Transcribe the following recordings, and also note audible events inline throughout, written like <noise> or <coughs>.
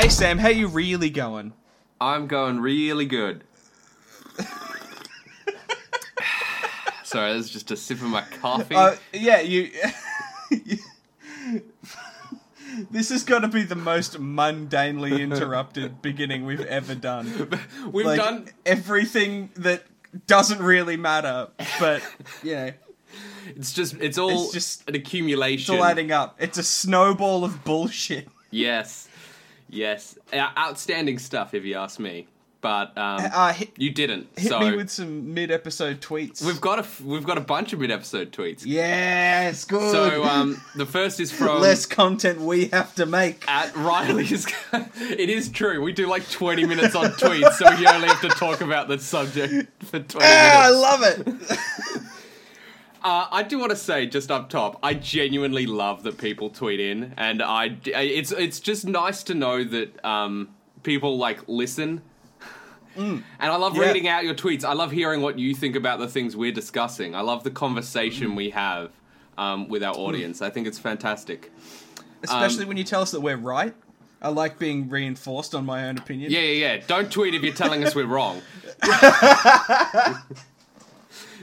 Hey Sam, how you really going? I'm going really good. Sorry, that's just a sip of my coffee. Uh, yeah, you. <laughs> this has got to be the most mundanely interrupted <laughs> beginning we've ever done. <laughs> We've Like done. everything that doesn't really matter, but yeah, It's just. It's all It's just- an it's accumulation. all adding up. It's a snowball of bullshit. Yes, yes. Uh, outstanding stuff, if you ask me. But um, Uh, hit, you didn't. hit so me with some mid-episode tweets. we've got a f- we've got a bunch of mid episode tweets. yes, good. So um, the first is <laughs> from less content we have to make. at Riley's. <laughs> it is true. We do like twenty minutes on tweets, so we only have to talk about the subject for twenty Ah, I love it. <laughs> Uh, I do want to say just up top, I genuinely love that people tweet in, and I it's it's just nice to know that um, people like listen. <laughs> And I love Yeah. reading out your tweets. I love hearing what you think about the things we're discussing. I love the conversation we have um, with our audience. I think it's fantastic. Especially when you tell us that we're right. I like being reinforced on my own opinion. Yeah, yeah, yeah. Don't tweet if you're telling us we're wrong. <laughs>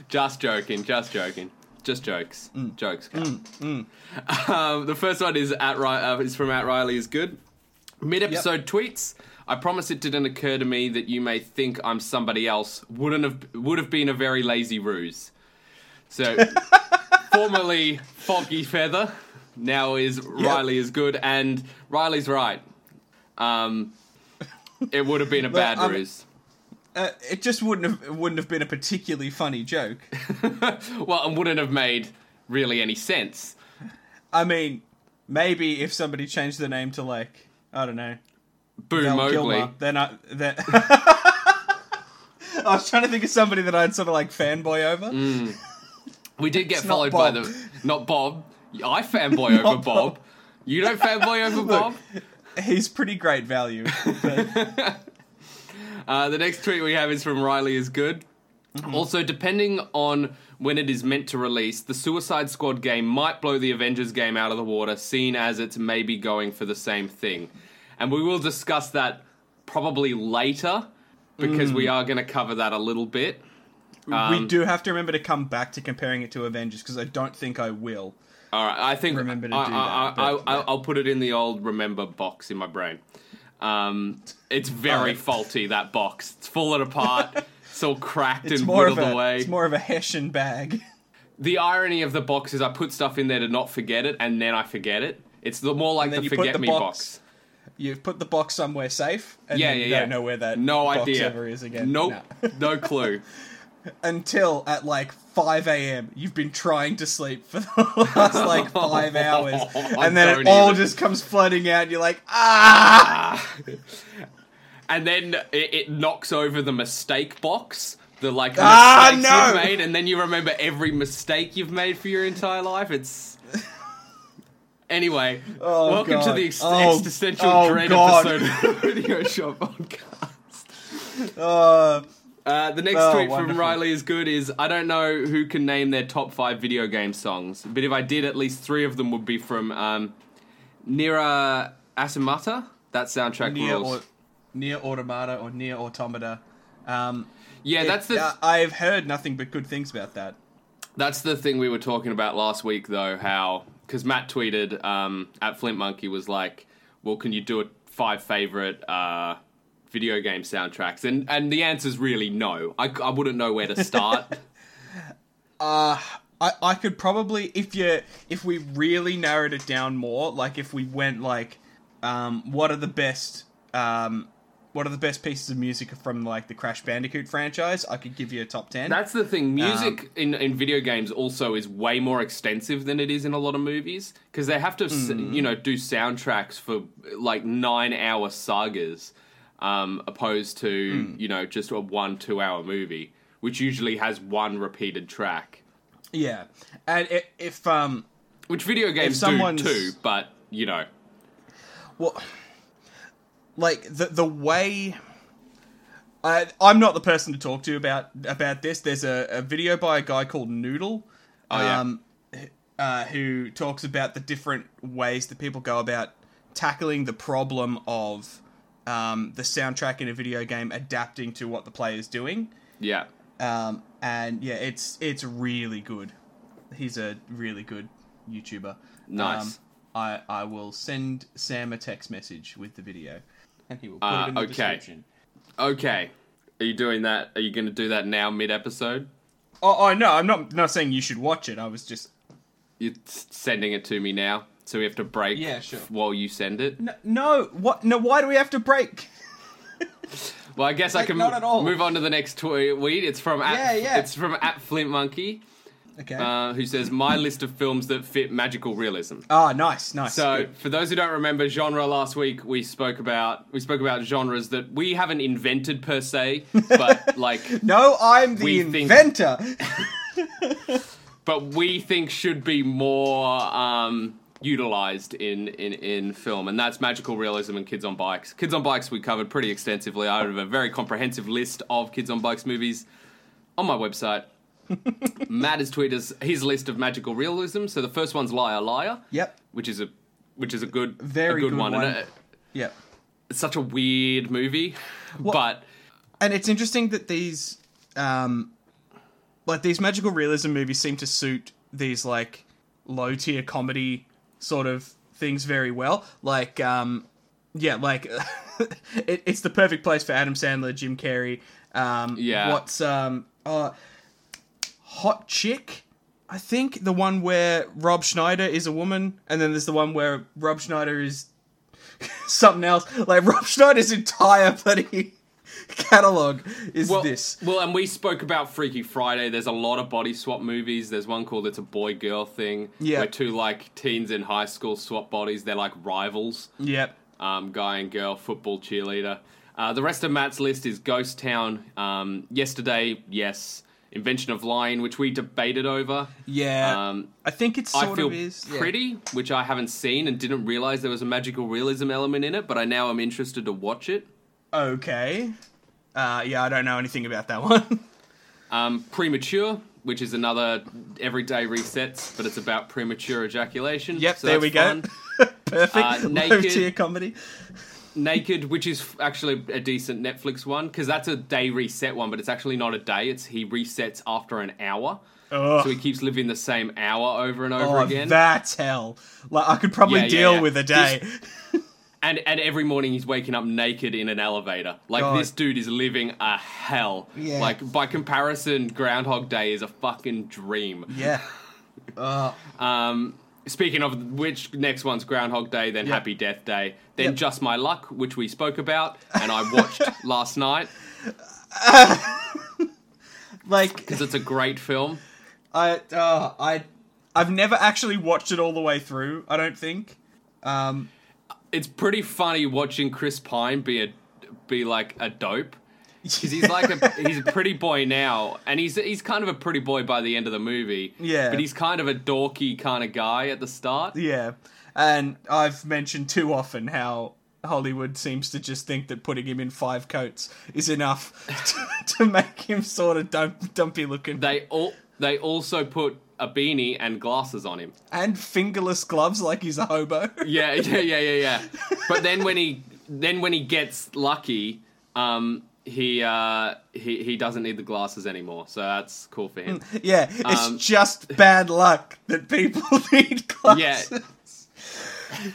just joking, just joking. Just jokes. Jokes. Kat. Um, the first one is at uh, is from at Riley is good. Mid episode tweets. I promise it didn't occur to me that you may think I'm somebody else. Wouldn't have would have been a very lazy ruse. So, <laughs> formerly Foggy Feather, now is Riley is good, and Riley's right. Um, it would have been a bad I'm- ruse. Uh, it just wouldn't have wouldn't have been a particularly funny joke. <laughs> Well, and wouldn't have made really any sense. I mean, maybe if somebody changed the name to like I don't know, Boo Val Mowgli. Kilmer, then I then. <laughs> I was trying to think of somebody that I'd sort of like fanboy over. Mm. We did get It's followed by the not Bob. I fanboy over Bob. Bob. You don't fanboy over Bob. He's pretty great value. But <laughs> Uh, the next tweet we have is from Riley is good. Also, depending on when it is meant to release, the Suicide Squad game might blow the Avengers game out of the water, seen as it's maybe going for the same thing. And we will discuss that probably later because Mm. we are going to cover that a little bit. we Um, do have to remember to come back to comparing it to Avengers because I don't think I will. All right, I think Remember to I, do I, that, I, I, yeah. I'll put it in the old remember box in my brain. Um, it's very Alright. faulty that box. It's falling apart. <laughs> it's all cracked It's and whittled a away. it's more of a Hessian bag. the irony of the box is I put stuff in there to not forget it, and then I forget it. It's the more like the forget the me box- box. You've put the box somewhere safe, and Yeah, yeah, you yeah. don't know where that No box idea. ever is again. Nope, No. no clue. <laughs> Until at like 5 a.m., you've been trying to sleep for <laughs> the last like five <laughs> hours, and then it all even. just comes flooding out, and you're like, ah! <laughs> and then it, it knocks over the mistake box. The like Ah, mistakes no! you've made, and then you remember every mistake you've made for your entire life. It's anyway. Oh, welcome to the ex- Oh, existential oh, dread God. episode of the Video Shop podcast. Uh, Uh, the next Oh, tweet from. Riley is good. Is I don't know who can name their top five video game songs, but if I did, at least three of them would be from um, Nira Asamata. That soundtrack near, rules. or, NieR Automata or NieR Automata. Um, yeah, it- that's the uh, I've heard nothing but good things about that. That's the thing we were talking about last week, though. How because Matt tweeted um, at Flint Monkey was like, "Well, can you do a five favorite uh, video game soundtracks?" And and the answer is really no. I, I wouldn't know where to <laughs> start. Uh, I, I could probably if you if we really narrowed it down more, like if we went like, um, what are the best um, what are the best pieces of music from like the Crash Bandicoot franchise? I could give you a top ten. That's the thing. Music in, in video games also is way more extensive than it is in a lot of movies because they have to, s you know, do soundtracks for like nine hour sagas, um, opposed to you know just a one two hour movie, which usually has one repeated track. yeah, and i if um, Which video games do too, but you know, well, like the the way. I, I'm not the person to talk to about about this. There's a, a video by a guy called Noodle, Oh, yeah. um, uh, who talks about the different ways that people go about tackling the problem of um, the soundtrack in a video game adapting to what the player is doing. Yeah. Um, and yeah, it's it's really good. He's a really good YouTuber. Nice. Um, I I will send Sam a text message with the video, and he will put Uh, it in the okay. description. Okay. Are you doing that? Are you going to do that now, mid episode? Oh, oh no, I'm not not saying you should watch it. I was just You're sending it to me now, so we have to break Yeah, sure. while you send it. no, no what no. Why do we have to break? <laughs> Well, I guess I can not at all. move on to the next tweet. It's from at, Yeah, yeah. It's from at Flint Monkey, Okay. uh, who says my list of films that fit magical realism. Ah, nice, nice. So, good. for those who don't remember genre, last week we spoke about we spoke about genres that we haven't invented per se, <laughs> but like, no, I'm the we think- inventor. <laughs> but we think should be more um, utilized in, in in film, and that's magical realism and Kids on Bikes. Kids on Bikes we covered pretty extensively. I have a very comprehensive list of Kids on Bikes movies on my website. <laughs> Matt has tweeted us his list of magical realism. So the first one's Liar Liar. yep. which is a which is a good Very a good, good one. one. And Yep. it's such a weird movie, but and it's interesting that these um like these magical realism movies seem to suit these like low tier comedy sort of things very well like um yeah like <laughs> it, it's the perfect place for adam sandler jim carrey um Yeah. what's um uh hot chick i think the one where rob schneider is a woman and then there's the one where rob schneider is <laughs> something else like rob schneider's entire bloody <laughs> catalog is well, this. well, and we spoke about Freaky Friday. There's a lot of body swap movies. There's one called It's a Boy Girl Thing, Yeah. where two like teens in high school swap bodies. They're like rivals, Yep. um, guy and girl, football cheerleader. Uh, the rest of Matt's list is Ghost Town. Um, yesterday, yes. Invention of Lying, which we debated over. Yeah. Um, I think it sort I feel of is. yeah. pretty, which I haven't seen and didn't realize there was a magical realism element in it, but I now am interested to watch it. Okay. Uh, yeah, I don't know anything about that <laughs> one. Um, premature, which is another everyday resets, but it's about premature ejaculation. yep, so there we go. <laughs> Perfect. Uh, Low naked. tier comedy. Naked, which is actually a decent Netflix one because that's a day reset one, but it's actually not a day. It's he resets after an hour, Oh, so he keeps living the same hour over and over oh, again. that's hell. Like I could probably Yeah, yeah, deal yeah. with a day. <laughs> And and every morning he's waking up naked in an elevator. Like God. this dude is living a hell. Yeah. Like by comparison, Groundhog Day is a fucking dream. yeah. <laughs> Uh, Um, speaking of which, next one's Groundhog Day, then Yep. Happy Death Day, then Yep. Just My Luck, which we spoke about, and I watched <laughs> last night <laughs> like because it's a great film. I, uh, I, I've never actually watched it all the way through. I don't think. Um, It's pretty funny watching Chris Pine be a be like a dope. <laughs> Because he's like a he's a pretty boy now, and he's he's kind of a pretty boy by the end of the movie. Yeah. but he's kind of a dorky kind of guy at the start. Yeah, and I've mentioned too often how Hollywood seems to just think that putting him in five coats is enough <laughs> to, to make him sort of dump, dumpy looking. They all they also put a beanie and glasses on him. and fingerless gloves like he's a hobo. <laughs> Yeah, yeah, yeah, yeah, yeah. <laughs> But then when he then when he gets lucky, um, he uh, he he doesn't need the glasses anymore. So that's cool for him. yeah, it's Um, just <laughs> bad luck that people need glasses.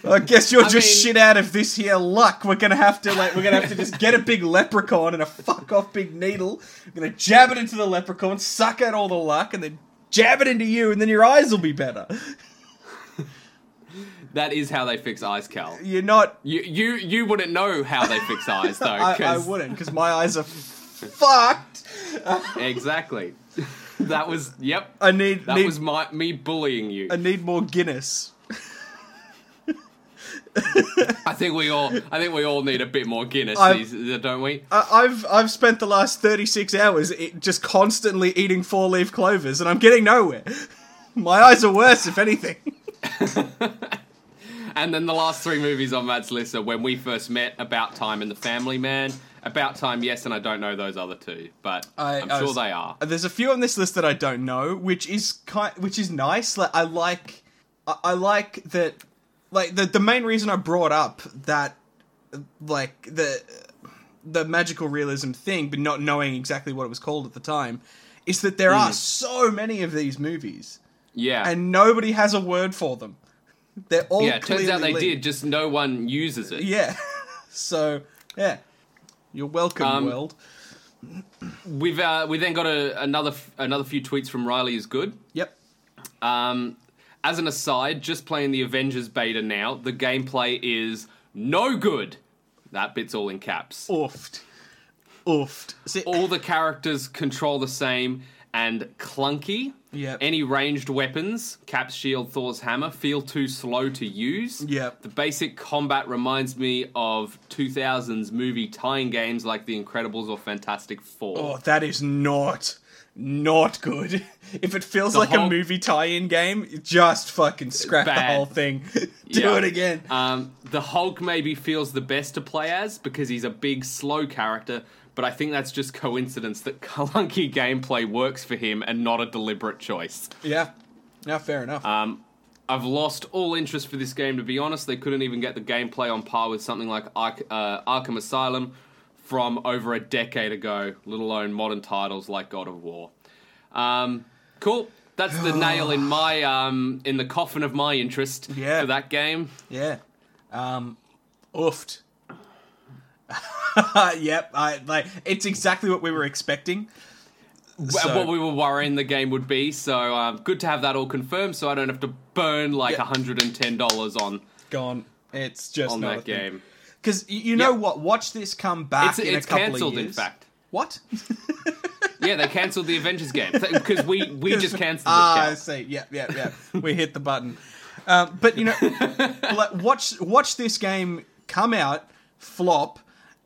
I guess you're I just mean- shit out of this here luck. We're gonna have to like we're gonna have to just get a big leprechaun and a fuck off big needle. We're gonna jab it into the leprechaun, suck out all the luck, and then jab it into you, and then your eyes will be better. <laughs> That is how they fix eyes, Cal. You're not. You you you wouldn't know how they fix eyes though. <laughs> I, I wouldn't because my eyes are fucked. <laughs> exactly. That was yep. I need That need was my me bullying you. I need more Guinness. <laughs> I think we all I think we all need a bit more Guinness, these, uh, don't we? I, I've I've spent the last thirty six hours just constantly eating four leaf clovers, and I'm getting nowhere. <laughs> My eyes are worse, if anything. <laughs> And then the last three movies on Matt's list are When We First Met, About Time, and The Family Man. About Time, yes, and I don't know those other two, but I- I'm I sure was- they are. Uh, there's a few on this list that I don't know, which is kind, which is nice. Like I like, I, I like that. Like the the main reason I brought up that like the the magical realism thing, but not knowing exactly what it was called at the time, is that there are so many of these movies, Yeah. and nobody has a word for them. They're all yeah, it turns out they linked. did, just no one uses it. Yeah. <laughs> so yeah, you're welcome, Um, world. We've uh, we then got a, another another few tweets from Riley is good. Yep. Um, as an aside, just playing the Avengers beta now, the gameplay is no good. That bit's all in caps. Oofed. Oofed. See, All the characters control the same and clunky. Yep. Any ranged weapons, Cap's shield, Thor's hammer, feel too slow to use. Yep. The basic combat reminds me of 2000s movie tie-in games like The Incredibles or Fantastic Four. Oh, that is not not good. <laughs> If it feels The like a movie tie-in game, just fucking scrap the whole thing. <laughs> Do Yeah. it again. Um, the Hulk maybe feels the best to play as because he's a big, slow character, but I think that's just coincidence that <laughs> clunky gameplay works for him and not a deliberate choice. yeah. Yeah, fair enough. Um, I've lost all interest for this game, to be honest. They couldn't even get the gameplay on par with something like Ark- uh, Arkham Asylum from over a decade ago, let alone modern titles like God of War. Um, cool. That's the <sighs> nail in my um, in the coffin of my interest Yeah. for that game. yeah. Um oofed. <laughs> yep, I like it's exactly what we were expecting. So- what we were worrying the game would be. So um, good to have that all confirmed, so I don't have to burn like Yeah. hundred and ten dollars on Gone. It's just on not that game. Because you know Yep. what? Watch this come back It's in it's a couple cancelled, of in fact. What? <laughs> Yeah, they cancelled the Avengers game because we we <laughs> just cancelled Ah, I see. Yeah, yeah, yeah. we hit the button. Um, but you know, <laughs> like, watch watch this game come out, flop,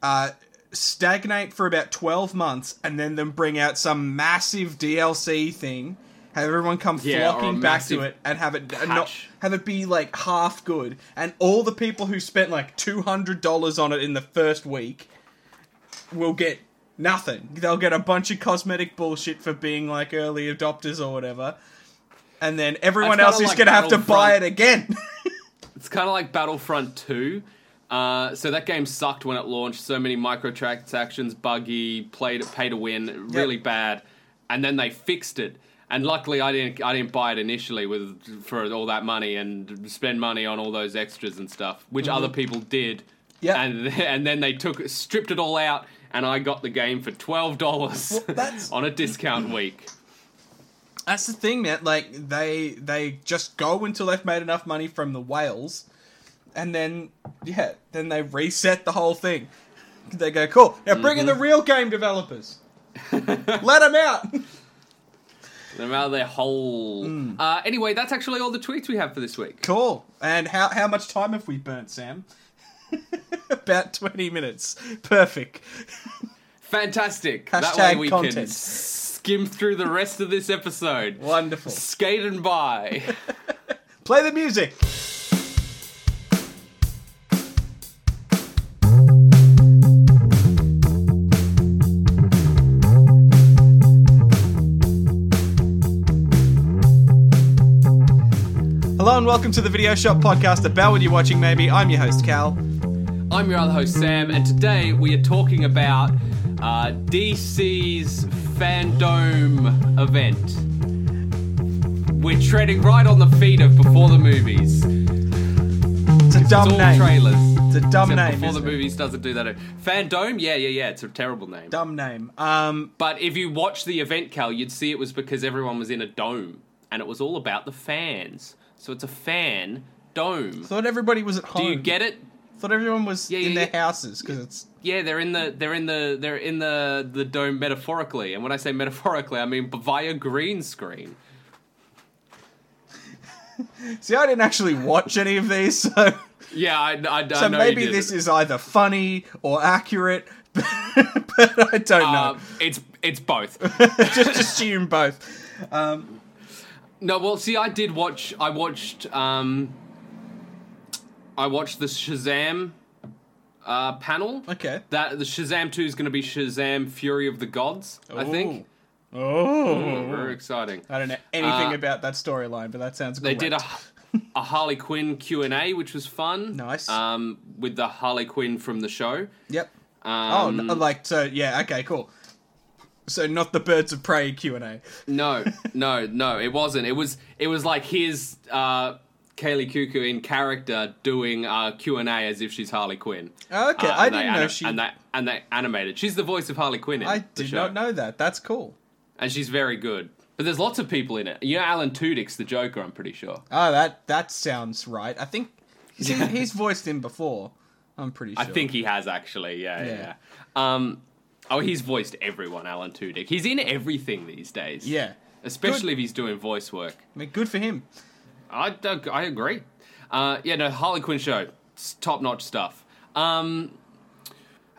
uh, stagnate for about twelve months, and then them bring out some massive DLC thing. Have everyone come Yeah, flocking back to it and have it uh, not have it be like half good, and all the people who spent like two hundred dollars on it in the first week will get nothing. They'll get a bunch of cosmetic bullshit for being like early adopters or whatever. And then everyone else is like going to have to buy it again. <laughs> It's kind of like Battlefront 2. Uh, so that game sucked when it launched. So many microtransactions, buggy, play to, pay to win, really bad. And then they fixed it. And luckily, I didn't. I didn't buy it initially with for all that money and spend money on all those extras and stuff, which other people did. Mm-hmm. Yeah. And <laughs> and then they took stripped it all out, and I got the game for twelve dollars Well, <laughs> on a discount <laughs> week. That's the thing, man. Like they they just go until they've made enough money from the whales, and then yeah, then they reset the whole thing. They go, cool. Now bring in Mm-hmm. the real game developers. Let them out. They're out of their hole. Mm. Uh, anyway, that's actually all the tweets we have for this week. Cool. And how how much time have we burnt, Sam? <laughs> About twenty minutes. Perfect. Fantastic. that Hashtag way we can content. skim through the rest of this episode. Wonderful. Skating by. <laughs> Play the music. Hello and welcome to the Video Shop Podcast about what you're watching, maybe. I'm your host, Cal. I'm your other host, Sam, and today we are talking about uh, DC's Fandome event. We're treading right on the feet of before the movies. It's a It's dumb all name. trailers. It's a dumb Except name. before the isn't it? movies doesn't do that. Fandom? Yeah, yeah, yeah. It's a terrible name. Dumb name. Um, But if you watch the event, Cal, you'd see it was because everyone was in a dome, and it was all about the fans. So it's a fan dome. thought everybody was at home. Do you get it? Thought everyone was Yeah, in yeah, their yeah. houses because it's Yeah, they're in the they're in the they're in the the dome metaphorically, and when I say metaphorically, I mean via green screen. <laughs> See, I didn't actually watch any of these, so <laughs> Yeah, I, I, I so know So maybe this is either funny or accurate, <laughs> but, I don't know. Uh, it's it's both. Just assume both. Um, no, well, see, I did watch. I watched. um I watched the Shazam uh, panel. okay. That the Shazam two is going to be Shazam: Fury of the Gods. I think. Oh, Very exciting. I don't know anything Uh, about that storyline, but that sounds. Good. They great. did a, a Harley Quinn Q and A, which was fun. Nice. Um, with the Harley Quinn from the show. Yep. oh, Um, no, like so. Yeah. Okay. Cool. So not the Birds of Prey Q and A. No, no, no, it wasn't. It was it was like his uh, Kaley Cuoco in character doing uh, Q and A as if she's Harley Quinn. Okay, Uh, I didn't know anim- she. and they and they animated. She's the voice of Harley Quinn. In I did show. not know that. That's cool. and she's very good. But there's lots of people in it. You know, Alan Tudyk's the Joker. I'm pretty sure. Oh, that that sounds right. I think he's, he's voiced him before. I'm pretty sure. I think he has actually. Yeah. Yeah. yeah. Um, oh, he's voiced everyone. Alan Tudyk. He's in everything these days. Yeah. especially if he's doing voice work. I mean, good for him. I, I agree. Uh, yeah, no, Harley Quinn show, top notch stuff. Um,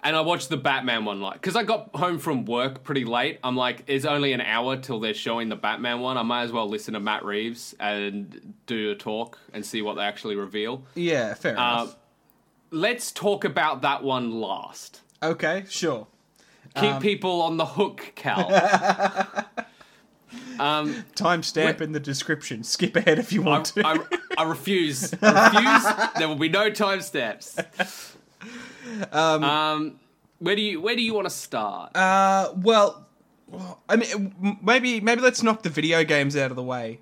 and I watched the Batman one like because I got home from work pretty late. I'm like, it's only an hour till they're showing the Batman one. I might as well listen to Matt Reeves and do a talk and see what they actually reveal. Yeah, fair Uh, enough. let's talk about that one last. Okay, sure. Keep Um, people on the hook, Cal. <laughs> um, Timestamp in the description. Skip ahead if you I, want to. I, I <laughs> refuse. I refuse. there will be no timestamps. Um, where do you where do you want to start? uh, well, I mean, maybe maybe let's knock the video games out of the way.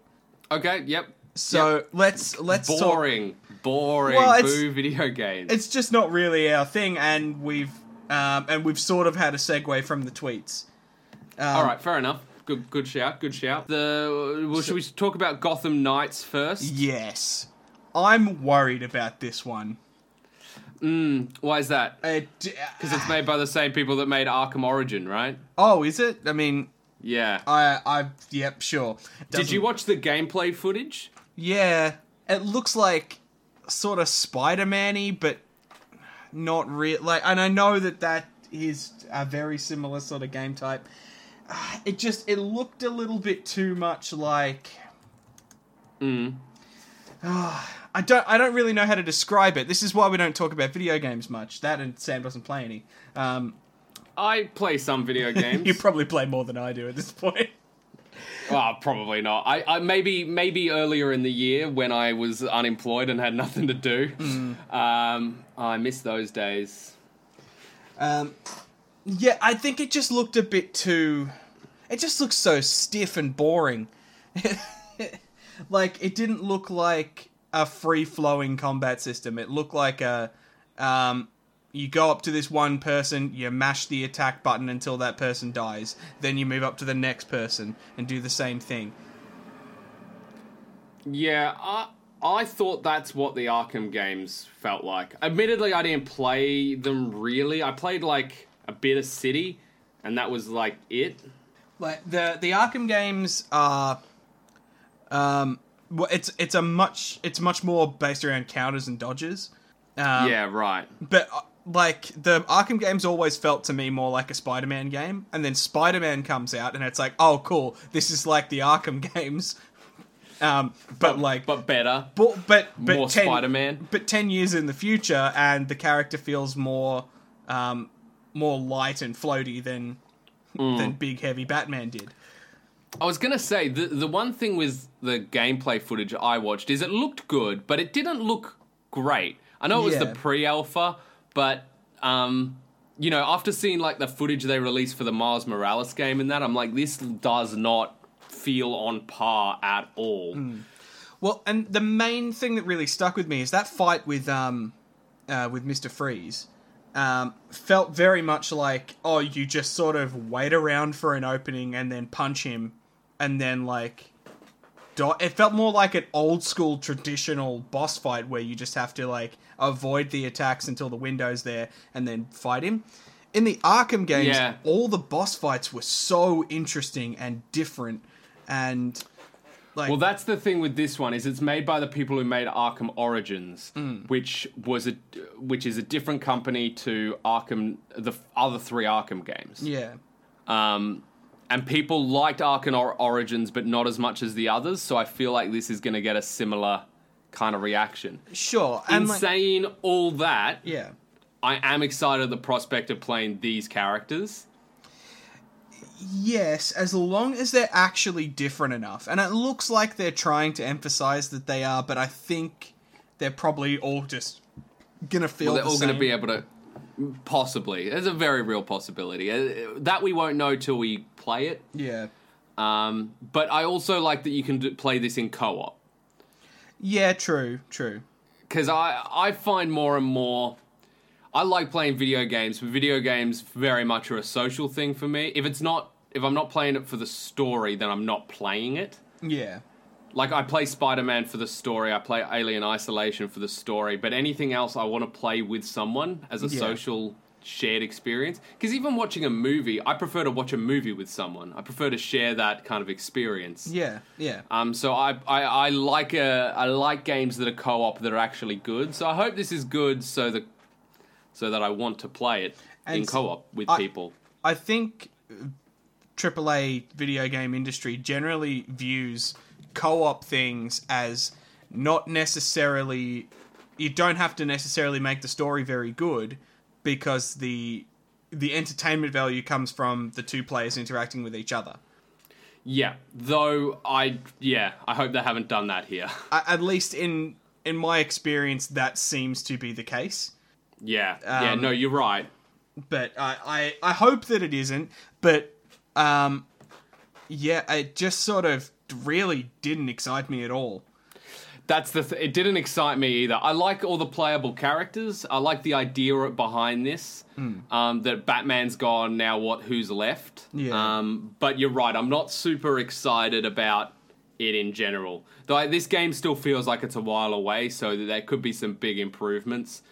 okay. Yep. So Yep. let's let's talk. boring, boring. Well, boo video games. It's just not really our thing, and we've um, and we've sort of had a segue from the tweets. Um, All right. Fair enough. Good good shout. Good shout. The well, should we talk about Gotham Knights first? Yes, I'm worried about this one. Why is that? It, Because it's made by the same people that made Arkham Origin, right? oh, is it? I mean, Yeah. I I yep, sure. Did you watch the gameplay footage? Yeah, it looks like sort of Spider-Man-y, but not real. Like, and I know that that is a very similar sort of game type. Ah, It just it looked a little bit too much like. Mm. I don't I don't really know how to describe it. This is why we don't talk about video games much. That and Sam doesn't play any. Um, I play some video <laughs> games. you probably play more than I do at this point. Well, probably not. I, I maybe maybe earlier in the year when I was unemployed and had nothing to do. Um, I miss those days. Um, yeah, I think it just looked a bit too. It just looks so stiff and boring. <laughs> like it didn't look like a free flowing combat system. It looked like a. Um, you go up to this one person, you mash the attack button until that person dies. Then you move up to the next person and do the same thing. Yeah, I I thought that's what the Arkham games felt like. Admittedly, I didn't play them really. I played like a bit of City, and that was like it. Like the the Arkham games are, um, well, it's it's a much it's much more based around counters and dodges. Um, yeah, right. but uh, like the Arkham games always felt to me more like a Spider-Man game, and then Spider-Man comes out, and it's like, oh, cool, this is like the Arkham <laughs> games, um, but, like, but But better. but but, but More 10, Spider-Man. but ten years in the future, and the character feels more um, more light and floaty than Mm. than big heavy Batman did. I was gonna say the the one thing with the gameplay footage I watched is it looked good, but it didn't look great. I know it was Yeah. the pre-alpha, but um, you know, after seeing like the footage they released for the Miles Morales game and that, I'm like, this does not feel on par at all. Well, and the main thing that really stuck with me is that fight with um uh, with Mister Freeze. Um, felt very much like oh, you just sort of wait around for an opening and then punch him, and then like. It felt more like an old school traditional boss fight where you just have to like avoid the attacks until the window's there and then fight him. In the Arkham games, Yeah. all the boss fights were so interesting and different, and like Well, that's the thing with this one is it's made by the people who made Arkham Origins, which was a which is a different company to Arkham the other three Arkham games. yeah. Um, and people liked Arkham Origins, but not as much as the others. So I feel like this is going to get a similar kind of reaction. Sure. In And like, saying all that, yeah. I am excited at the prospect of playing these characters. yes, as long as they're actually different enough. And it looks like they're trying to emphasize that they are, but I think they're probably all just gonna feel Well, they're the all going to be able to. Possibly. There's a very real possibility. Uh, That we won't know till we play it. Yeah. Um, but I also like that you can do, play this in co op. Yeah, true, true. Because I, I find more and more. I like playing video games, but video games very much are a social thing for me. If it's not. If I'm not playing it for the story, then I'm not playing it. Yeah. Like I play Spider-Man for the story, I play Alien Isolation for the story, but anything else I want to play with someone as a Yeah. social shared experience. Because even watching a movie, I prefer to watch a movie with someone. I prefer to share that kind of experience. Yeah, yeah. Um, so I, I, I like a, I like games that are co-op that are actually good. So I hope this is good, so that so that I want to play it in co-op with I- people. I think uh, AAA video game industry generally views co-op things as not necessarily you don't have to necessarily make the story very good because the the entertainment value comes from the two players interacting with each other. Yeah, though I, yeah, I hope they haven't done that here. <laughs> At least in in my experience that seems to be the case. yeah, yeah, Um, no, you're right. but I, I, I hope that it isn't. But um, yeah, it just sort of really didn't excite me at all. That's the. Th- it didn't excite me either. I like all the playable characters. I like the idea behind this. Um, that Batman's gone now. What? Who's left? Yeah. Um, but you're right. I'm not super excited about it in general. Though this game still feels like it's a while away, so there could be some big improvements,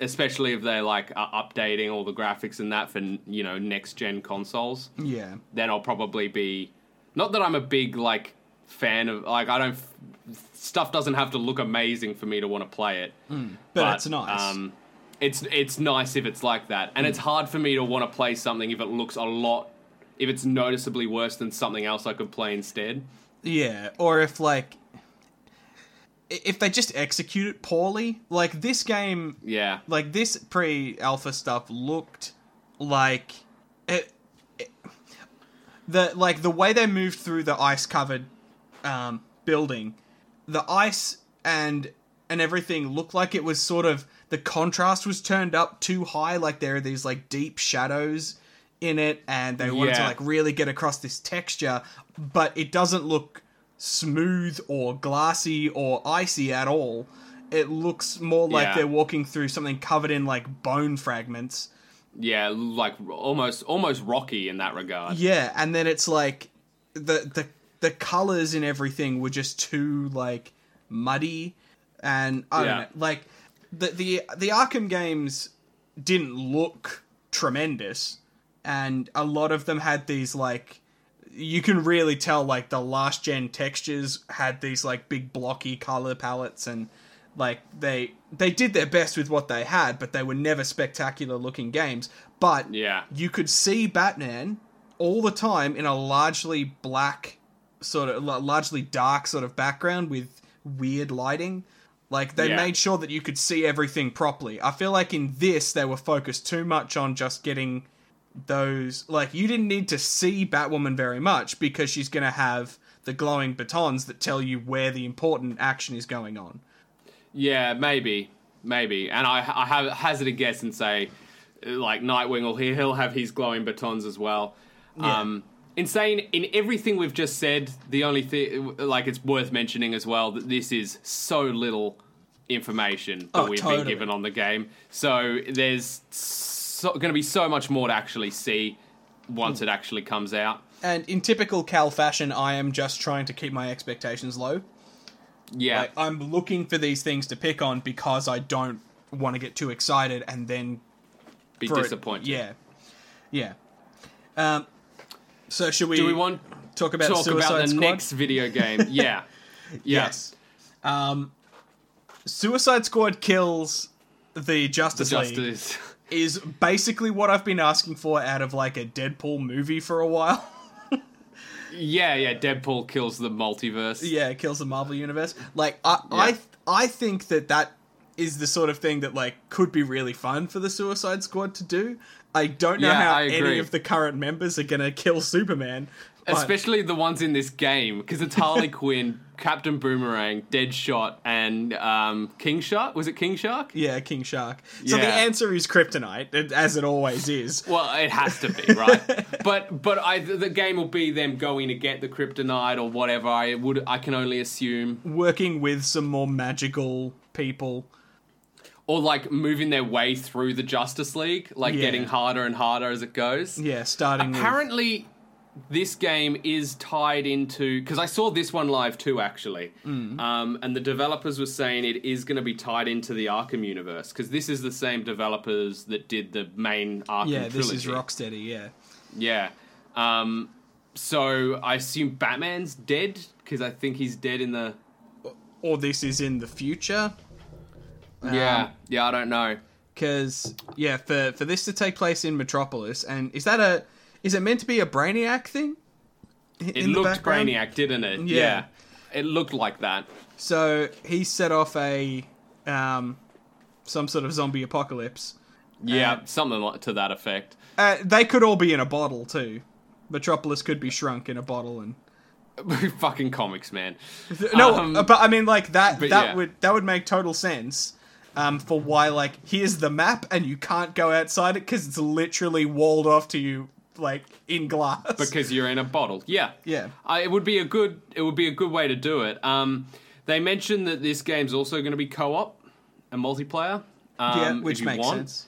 especially if they're like uh, updating all the graphics and that for you know next gen consoles Yeah, then I'll probably be not that I'm a big like fan of like I don't stuff doesn't have to look amazing for me to want to play it. but, it's nice. Um, it's it's nice if it's like that, and it's hard for me to want to play something if it looks a lot if it's noticeably worse than something else I could play instead. yeah, or if like if they just execute it poorly, like this game, Yeah, like this pre-alpha stuff looked like it, it- the like the way they moved through the ice-covered um, building, the ice and and everything looked like it was sort of the contrast was turned up too high. Like there are these like deep shadows in it, and they wanted to like really get across this texture, but it doesn't look smooth or glassy or icy at all. It looks more like Yeah. they're walking through something covered in like bone fragments. yeah, like almost almost rocky in that regard. Yeah, and then it's like the the the colors and everything were just too like muddy and I don't know, like the the the Arkham games didn't look tremendous and a lot of them had these like you can really tell like the last gen textures had these like big blocky color palettes and like they they did their best with what they had but they were never spectacular looking games but Yeah. you could see Batman all the time in a largely black sort of la- largely dark sort of background with weird lighting like they Yeah. made sure that you could see everything properly i feel like in this they were focused too much on just getting those like you didn't need to see batwoman very much because she's going to have the glowing batons that tell you where the important action is going on Yeah, maybe, maybe. And I, I have hazard a guess and say, like Nightwing will he he'll have his glowing batons as well. Yeah. Um, insane in everything we've just said. The only thing, like, it's worth mentioning as well that this is so little information that Oh, we've totally. been given on the game. So there's so, going to be so much more to actually see once Hmm. it actually comes out. and in typical cal fashion i am just trying to keep my expectations low Yeah, Like, I'm looking for these things to pick on because I don't want to get too excited and then be for it- disappointed. yeah, yeah. Um, so should we? Do we want talk about talk Suicide about the Squad? next video game? <laughs> Yeah. Yeah. Yes. Um, Suicide Squad kills the Justice League Justice. <laughs> is basically what I've been asking for out of like a Deadpool movie for a while. <laughs> Yeah, yeah. Deadpool kills the multiverse. yeah, it kills the Marvel universe. Like I, Yeah. I, I think that that is the sort of thing that like could be really fun for the Suicide Squad to do. I don't know Yeah, how any of the current members are gonna kill Superman. but- Especially the ones in this game, because it's Harley <laughs> Quinn, Captain Boomerang, Deadshot, and um, King Shark. Was it King Shark? yeah, King Shark. So the answer is Kryptonite, as it always is. <laughs> Well, it has to be right, <laughs> but but I the game will be them going to get the kryptonite or whatever. I would I can only assume, Working with some more magical people. Or like moving their way through the Justice League, like Yeah. getting harder and harder as it goes. Yeah, starting with Apparently, this game is tied into because I saw this one live too, actually. Mm. Um, and the developers were saying it is going to be tied into the Arkham universe because this is the same developers that did the main Arkham Yeah, this trilogy. is Rocksteady, yeah. Yeah. Um, so I assume Batman's dead because I think he's dead in the. Or this is in the future. Yeah, yeah, I don't know. because yeah, for for this to take place in Metropolis, and is that a is it meant to be a Brainiac thing? I- It in looked? Brainiac, didn't it? Yeah. It looked like that. So he set off a um, some sort of zombie apocalypse. Yeah, Uh, something to that effect. Uh, they could all be in a bottle too. Metropolis could be shrunk in a bottle, and <laughs> Fucking comics, man. no, Um, but I mean like that that yeah. would that would make total sense. Um, for why like here's the map and you can't go outside it because it's literally walled off to you like in glass. because you're in a bottle. Yeah, Yeah. It would be a good. It would be a good way to do it. Um, they mentioned that this game's also going to be co-op and multiplayer. Um, yeah, which you makes want. sense.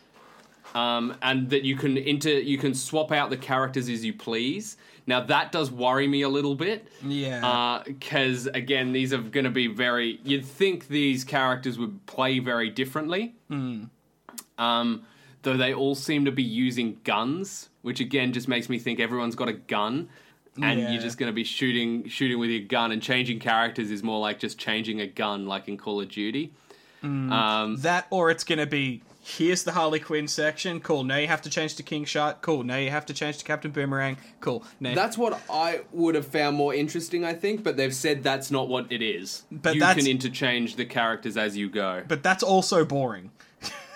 um, and that you can inter you can swap out the characters as you please. Now that does worry me a little bit. Yeah. Because again, these are going to be very. You'd think these characters would play very differently. Hmm. Um, though they all seem to be using guns, which again just makes me think everyone's got a gun. And Yeah. you're just going to be shooting, shooting with your gun, and changing characters is more like just changing a gun, like in Call of Duty. Hmm. Um, That or it's gonna be here's the Harley Quinn section. Cool. Now you have to change to King Shark. Cool. Now you have to change to Captain Boomerang. Cool. Now That's what I would have found more interesting, I think, but they've said that's not what it is. But you can interchange the characters as you go. but that's also boring.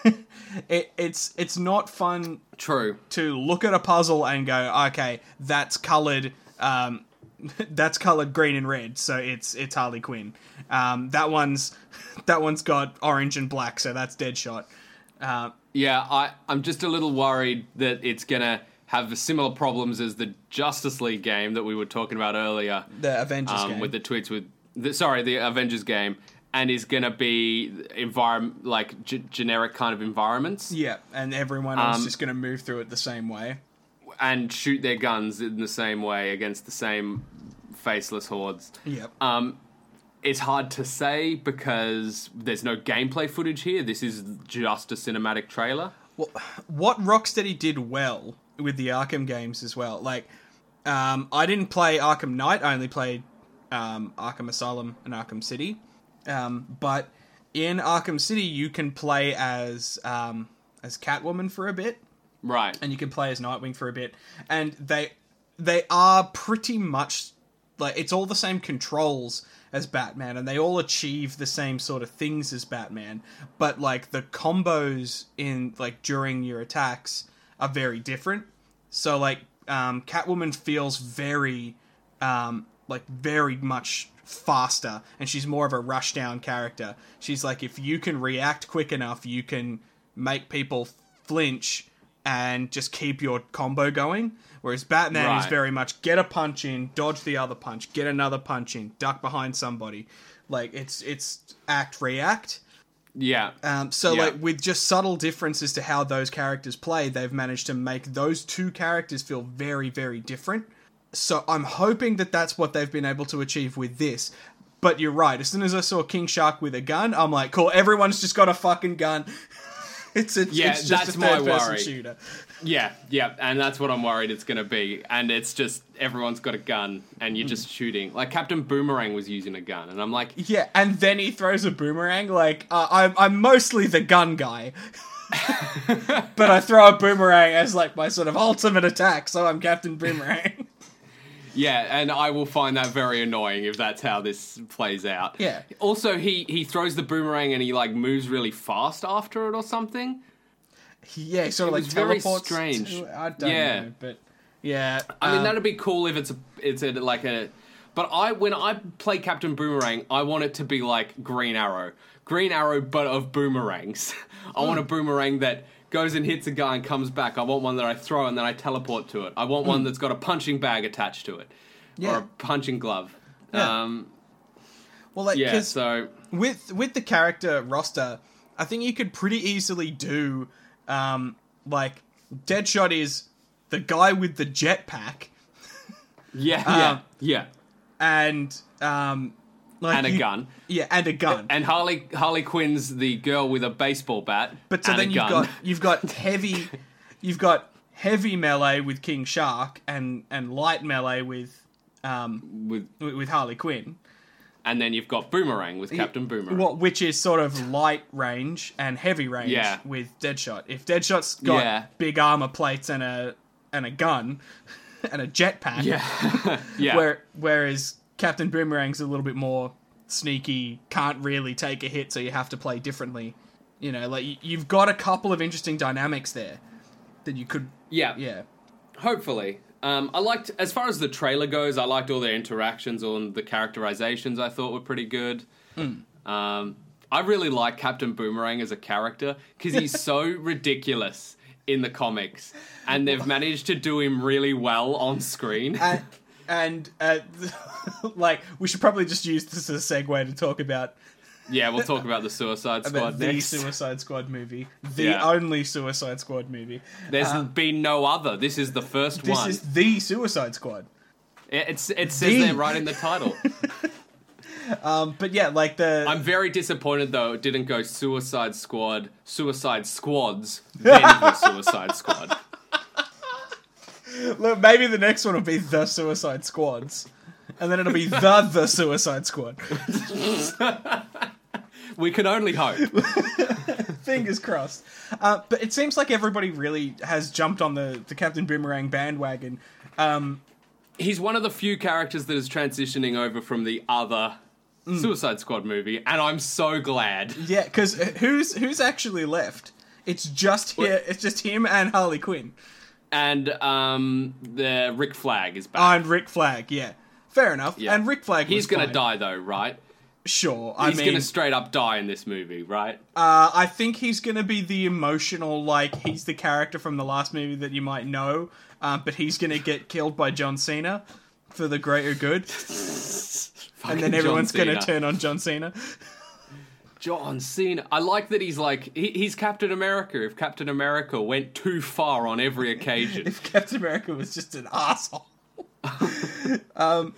<laughs> it, it's it's not fun True. to look at a puzzle and go, okay, that's colored. Um, <laughs> that's colored green and red, so it's it's Harley Quinn. Um, that one's <laughs> that one's got orange and black, so that's Deadshot. Uh, Yeah, I, I'm just a little worried that it's going to have similar problems as the Justice League game that we were talking about earlier the Avengers um, game. with the tweets with. The, sorry, the Avengers game. And is going to be environment like g- generic kind of environments yeah, and everyone else Um, just going to move through it the same way. and shoot their guns in the same way against the same faceless hordes. Yep. Um, it's hard to say because there's no gameplay footage here. This is just a cinematic trailer. Well, what Rocksteady did well with the Arkham games as well, like, um, I didn't play Arkham Knight. I only played um, Arkham Asylum and Arkham City. Um, but in Arkham City, you can play as um, as Catwoman for a bit, Right. and you can play as Nightwing for a bit, and they they are pretty much like it's all the same controls as Batman, and they all achieve the same sort of things as Batman, but like the combos in like during your attacks are very different. So like um, Catwoman feels very um, like very much faster and she's more of a rush down character. She's like if you can react quick enough, you can make people flinch and just keep your combo going. Whereas Batman is very much get a punch in, dodge the other punch, get another punch in, duck behind somebody. Like it's it's act react. Yeah. Um, so Yeah. like with just subtle differences to how those characters play, they've managed to make those two characters feel very very different. So I'm hoping that that's what they've been able to achieve with this. But you're right. As soon as I saw King Shark with a gun, I'm like, cool. Everyone's just got a fucking gun. <laughs> it's a Yeah, it's just that's a my third worry. shooter. Yeah, yeah, and that's what I'm worried it's going to be. And it's just everyone's got a gun and you're just shooting. Like Captain Boomerang was using a gun, and I'm like, Yeah, and then he throws a boomerang. Like uh, I'm, I'm mostly the gun guy, <laughs> but I throw a boomerang as like my sort of ultimate attack. So I'm Captain Boomerang. <laughs> Yeah, and I will find that very annoying if that's how this plays out. Yeah. Also, he he throws the boomerang and he like moves really fast after it or something. Yeah, he sort of like was very strange. to- I don't Yeah. know, but yeah. I mean, um, that'd be cool if it's a it's a like a. But I when I play Captain Boomerang, I want it to be like Green Arrow, Green Arrow, but of boomerangs. <laughs> I want a boomerang that goes and hits a guy and comes back. I want one that I throw and then I teleport to it. I want one that's got a punching bag attached to it, Yeah. or a punching glove. Yeah. Um, well, like yeah. So with with the character roster, I think you could pretty easily do um like Deadshot is the guy with the jetpack yeah, Um, yeah, yeah, and um like and a you- gun. Yeah, and a gun. And Harley Harley Quinn's the girl with a baseball bat. But so then you've got <laughs> you've got heavy you've got heavy melee with King Shark and and light melee with um with with with Harley Quinn. And then you've got Boomerang with Captain Boomerang. Well, which is sort of light range and heavy range Yeah. with Deadshot. If Deadshot's got Yeah. big armor plates and a and a gun <laughs> and a jetpack, Yeah, <laughs> yeah. where whereas Captain Boomerang's a little bit more sneaky, can't really take a hit, so you have to play differently. You know, like you- you've got a couple of interesting dynamics there that you could, yeah, yeah, Hopefully, um, I liked as far as the trailer goes. I liked all their interactions on the characterizations. I thought were pretty good. Um, I really like Captain Boomerang as a character because he's so <laughs> ridiculous in the comics, and they've managed to do him really well on screen. and and uh, <laughs> like we should probably just use this as a segue to talk about yeah, we'll talk about the Suicide <laughs> Squad the next. Suicide Squad movie, <laughs> the Yeah. only Suicide Squad movie. There's been no other. This is the first This one. is the Suicide Squad. It, it's, it says The- there right in the title. <laughs> Um, but yeah, like the I'm very disappointed though it didn't go Suicide Squad, Suicide Squads, then the Suicide Squad. look, maybe the next one will be the Suicide Squads, and then it'll be the the Suicide Squad. We can only hope. <laughs> Fingers crossed. Uh, but it seems like everybody really has jumped on the, the Captain Boomerang bandwagon. Um, He's one of the few characters that is transitioning over from the other Suicide Squad movie, and I'm so glad. yeah, because who's who's actually left? It's just here. It's just him and Harley Quinn And um, the Rick Flag is back. and Rick Flag. Yeah, fair enough. Yeah. And Rick Flag. He's gonna fine. die though, right? Sure. I He's mean, gonna straight up die in this movie, right? Uh, I think he's going to be the emotional, like, he's the character from the last movie that you might know, uh, but he's going to get killed by John Cena for the greater good, <laughs> and then everyone's going to turn on John Cena. John Cena. I like that he's like he, he's Captain America. If Captain America went too far on every occasion, <laughs> if Captain America was just an asshole. <laughs> um,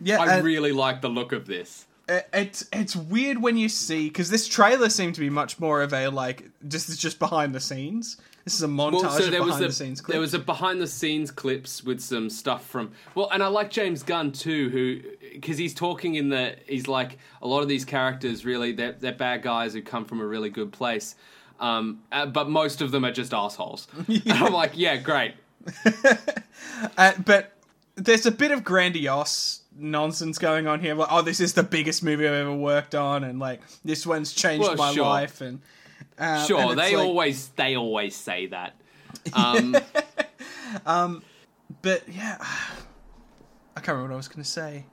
yeah, I and really like the look of this. It- it's it's weird when you see because this trailer seemed to be much more of a like this is just behind the scenes. This is a montage Well, so of there was behind a the scenes clips. there was a behind the scenes clips with some stuff from well, and I like James Gunn too, who because he's talking in the he's like a lot of these characters really they're, they're bad guys who come from a really good place, um, uh, but most of them are just assholes. <laughs> <laughs> And I'm like, yeah, great. <laughs> Uh, but there's a bit of grandiose nonsense going on here. Like, oh, this is the biggest movie I've ever worked on, and like this one's changed Well, my sure. life. And uh, Sure, and they like- always they always say that. <laughs> Um, But yeah, I can't remember what I was going to say.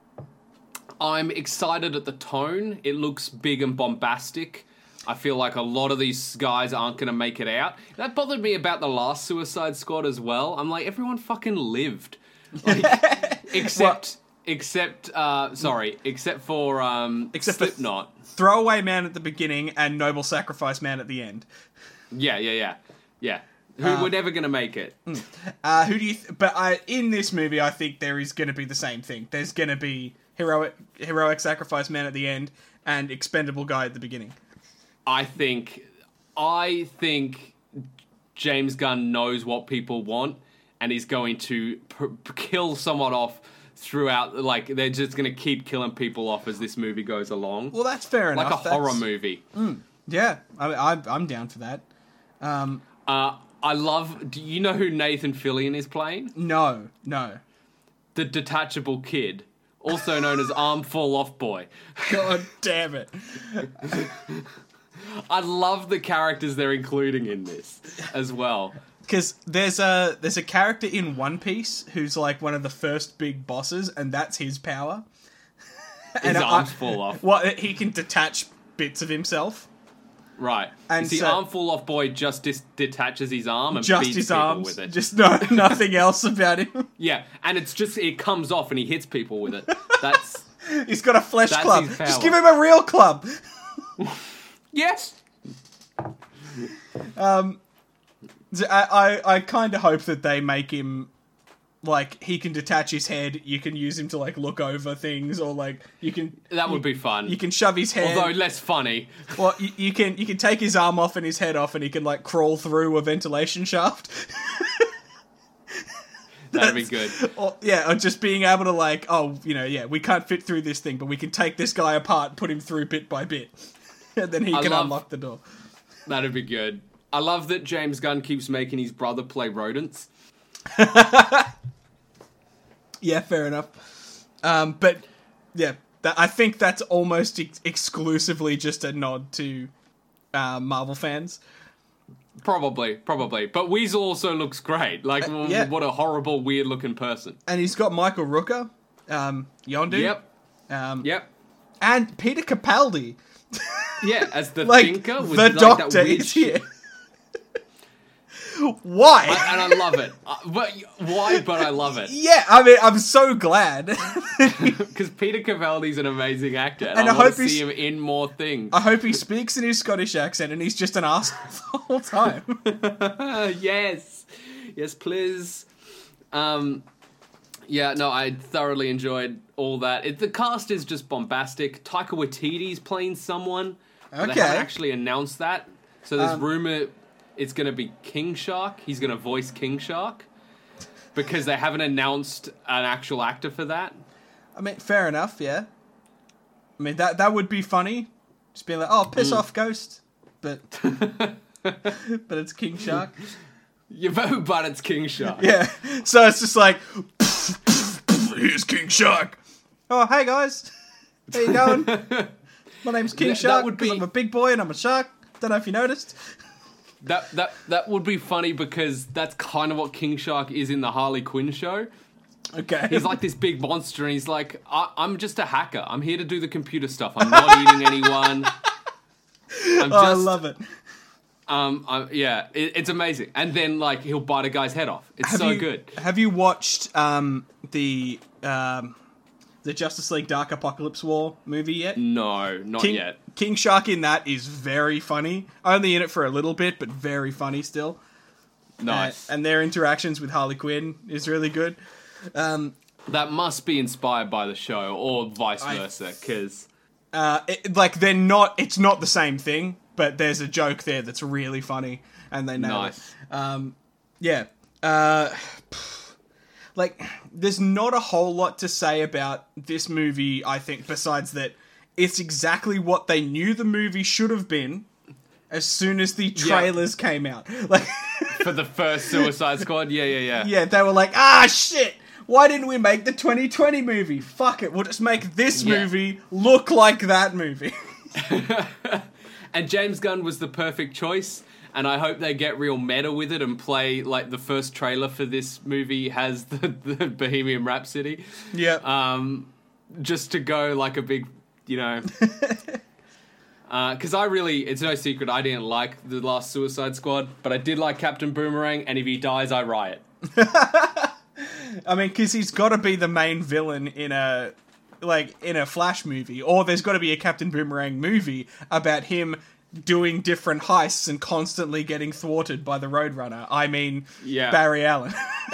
I'm excited at the tone. It looks big and bombastic. I feel like a lot of these guys aren't going to make it out. That bothered me about the last Suicide Squad as well. I'm like, everyone fucking lived, like, <laughs> except except uh, sorry, except for um, Except for- Slipknot. Throwaway man at the beginning and noble sacrifice man at the end. Yeah, yeah, yeah, yeah. Who were never going to make it. Uh, who do you? Th- but I, in this movie, I think there is going to be the same thing. There's going to be heroic heroic sacrifice man at the end and expendable guy at the beginning. I think I think James Gunn knows what people want and he's going to p- kill someone off throughout like they're just going to keep killing people off as this movie goes along. Well, that's fair enough. like a horror That's- movie. Yeah, I, I, I'm down for that. Um, Uh I love do you know who Nathan Fillion is playing? no, no. the detachable kid, also known as Arm Fall Off Boy. God damn it. <laughs> I love the characters they're including in this as well. Because there's a there's a character in One Piece who's like one of the first big bosses, and that's his power. His I- arms fall off. Well, he can detach bits of himself. Right. And the so- arm fall off boy just dis- detaches his arm and Just beats his people arms, with it. just no <laughs> nothing else about him. Yeah, and it's just it comes off and he hits people with it. That's <laughs> He's got a flesh club. Just give him a real club. <laughs> yes. Um, I I, I kind of hope that they make him like he can detach his head. You can use him to like look over things, or like you can That would be fun. you can shove his head. Although less funny. <laughs> Well, you, you can you can take his arm off and his head off, and he can like crawl through a ventilation shaft. <laughs> That'd be good. or yeah, or just being able to like, oh, you know, yeah, we can't fit through this thing, but we can take this guy apart, put him through bit by bit, <laughs> and then he I can love- unlock the door. That'd be good. I love that James Gunn keeps making his brother play rodents. <laughs> Yeah, fair enough. Um, but yeah, that, I think that's almost ex- exclusively just a nod to uh, Marvel fans. Probably, probably. But Weasel also looks great. Like, Uh, yeah. what a horrible, weird looking person. And he's got Michael Rooker, um, Yondu, Yep, um, yep. and Peter Capaldi. Yeah, as the <laughs> Like thinker with the like, Doctor that weird is here. Why? and I love it. Uh, but why? But I love it <laughs> yeah, I mean, I'm so glad. <laughs> because Peter Capaldi's an amazing actor, and, And I, I hope to see he's- him in more things. I hope he speaks in his Scottish accent and he's just an asshole the whole time. <laughs> yes, yes, please. Um, yeah, no, I thoroughly enjoyed all that. It, the cast is just bombastic. Taika Waititi's playing someone. but They Okay. haven't actually announced that. So there's Um, rumor it's going to be King Shark. He's going to voice King Shark because they haven't announced an actual actor for that. I mean, fair enough, yeah. I mean, that that would be funny. Just being like, oh, piss Mm. off, Ghost. But <laughs> but it's King Shark. You vote, but it's King Shark. <laughs> Yeah. So it's just like, here's King Shark. Oh, hey guys. How you going? <laughs> My name's King That- that Shark would because be- I'm a big boy and I'm a shark. Don't know if you noticed. That that that would be funny because that's kind of what King Shark is in the Harley Quinn show. Okay. He's like this big monster, and he's like, I- "I'm just a hacker. I'm here to do the computer stuff. I'm not eating anyone. I'm just, oh, I love it. um, I'm, yeah, it, it's amazing. And then like he'll bite a guy's head off. It's Have so you, good. Have you watched um, the um, the Justice League Dark Apocalypse War movie yet? No, not King, yet. King Shark in that is very funny. Only in it for a little bit, but very funny still. Nice. Uh, and their interactions with Harley Quinn is really good. Um, that must be inspired by the show, or vice versa. Because uh, like they're not. It's not the same thing, but there's a joke there that's really funny, and they know. Nice. it. Um, yeah. Uh, <sighs> like, there's not a whole lot to say about this movie. I think besides that, it's exactly what they knew the movie should have been. As soon as the trailers came out, <laughs> like, for the first Suicide Squad, yeah, yeah, yeah. yeah, they were like, ah, shit. Why didn't we make the 2020 movie? Fuck it, we'll just make this Yeah. movie look like that movie. <laughs> <laughs> And James Gunn was the perfect choice. And I hope they get real meta with it and play like the first trailer for this movie has the, the Bohemian Rhapsody. yeah. Um, just to go like a big, you know. <laughs> Uh, because I really, it's no secret, I didn't like the last Suicide Squad, but I did like Captain Boomerang, and if he dies, I riot. <laughs> I mean, because he's got to be the main villain in a like in a Flash movie, or there's got to be a Captain Boomerang movie about him doing different heists and constantly getting thwarted by the Roadrunner. I mean, Yeah. Barry Allen.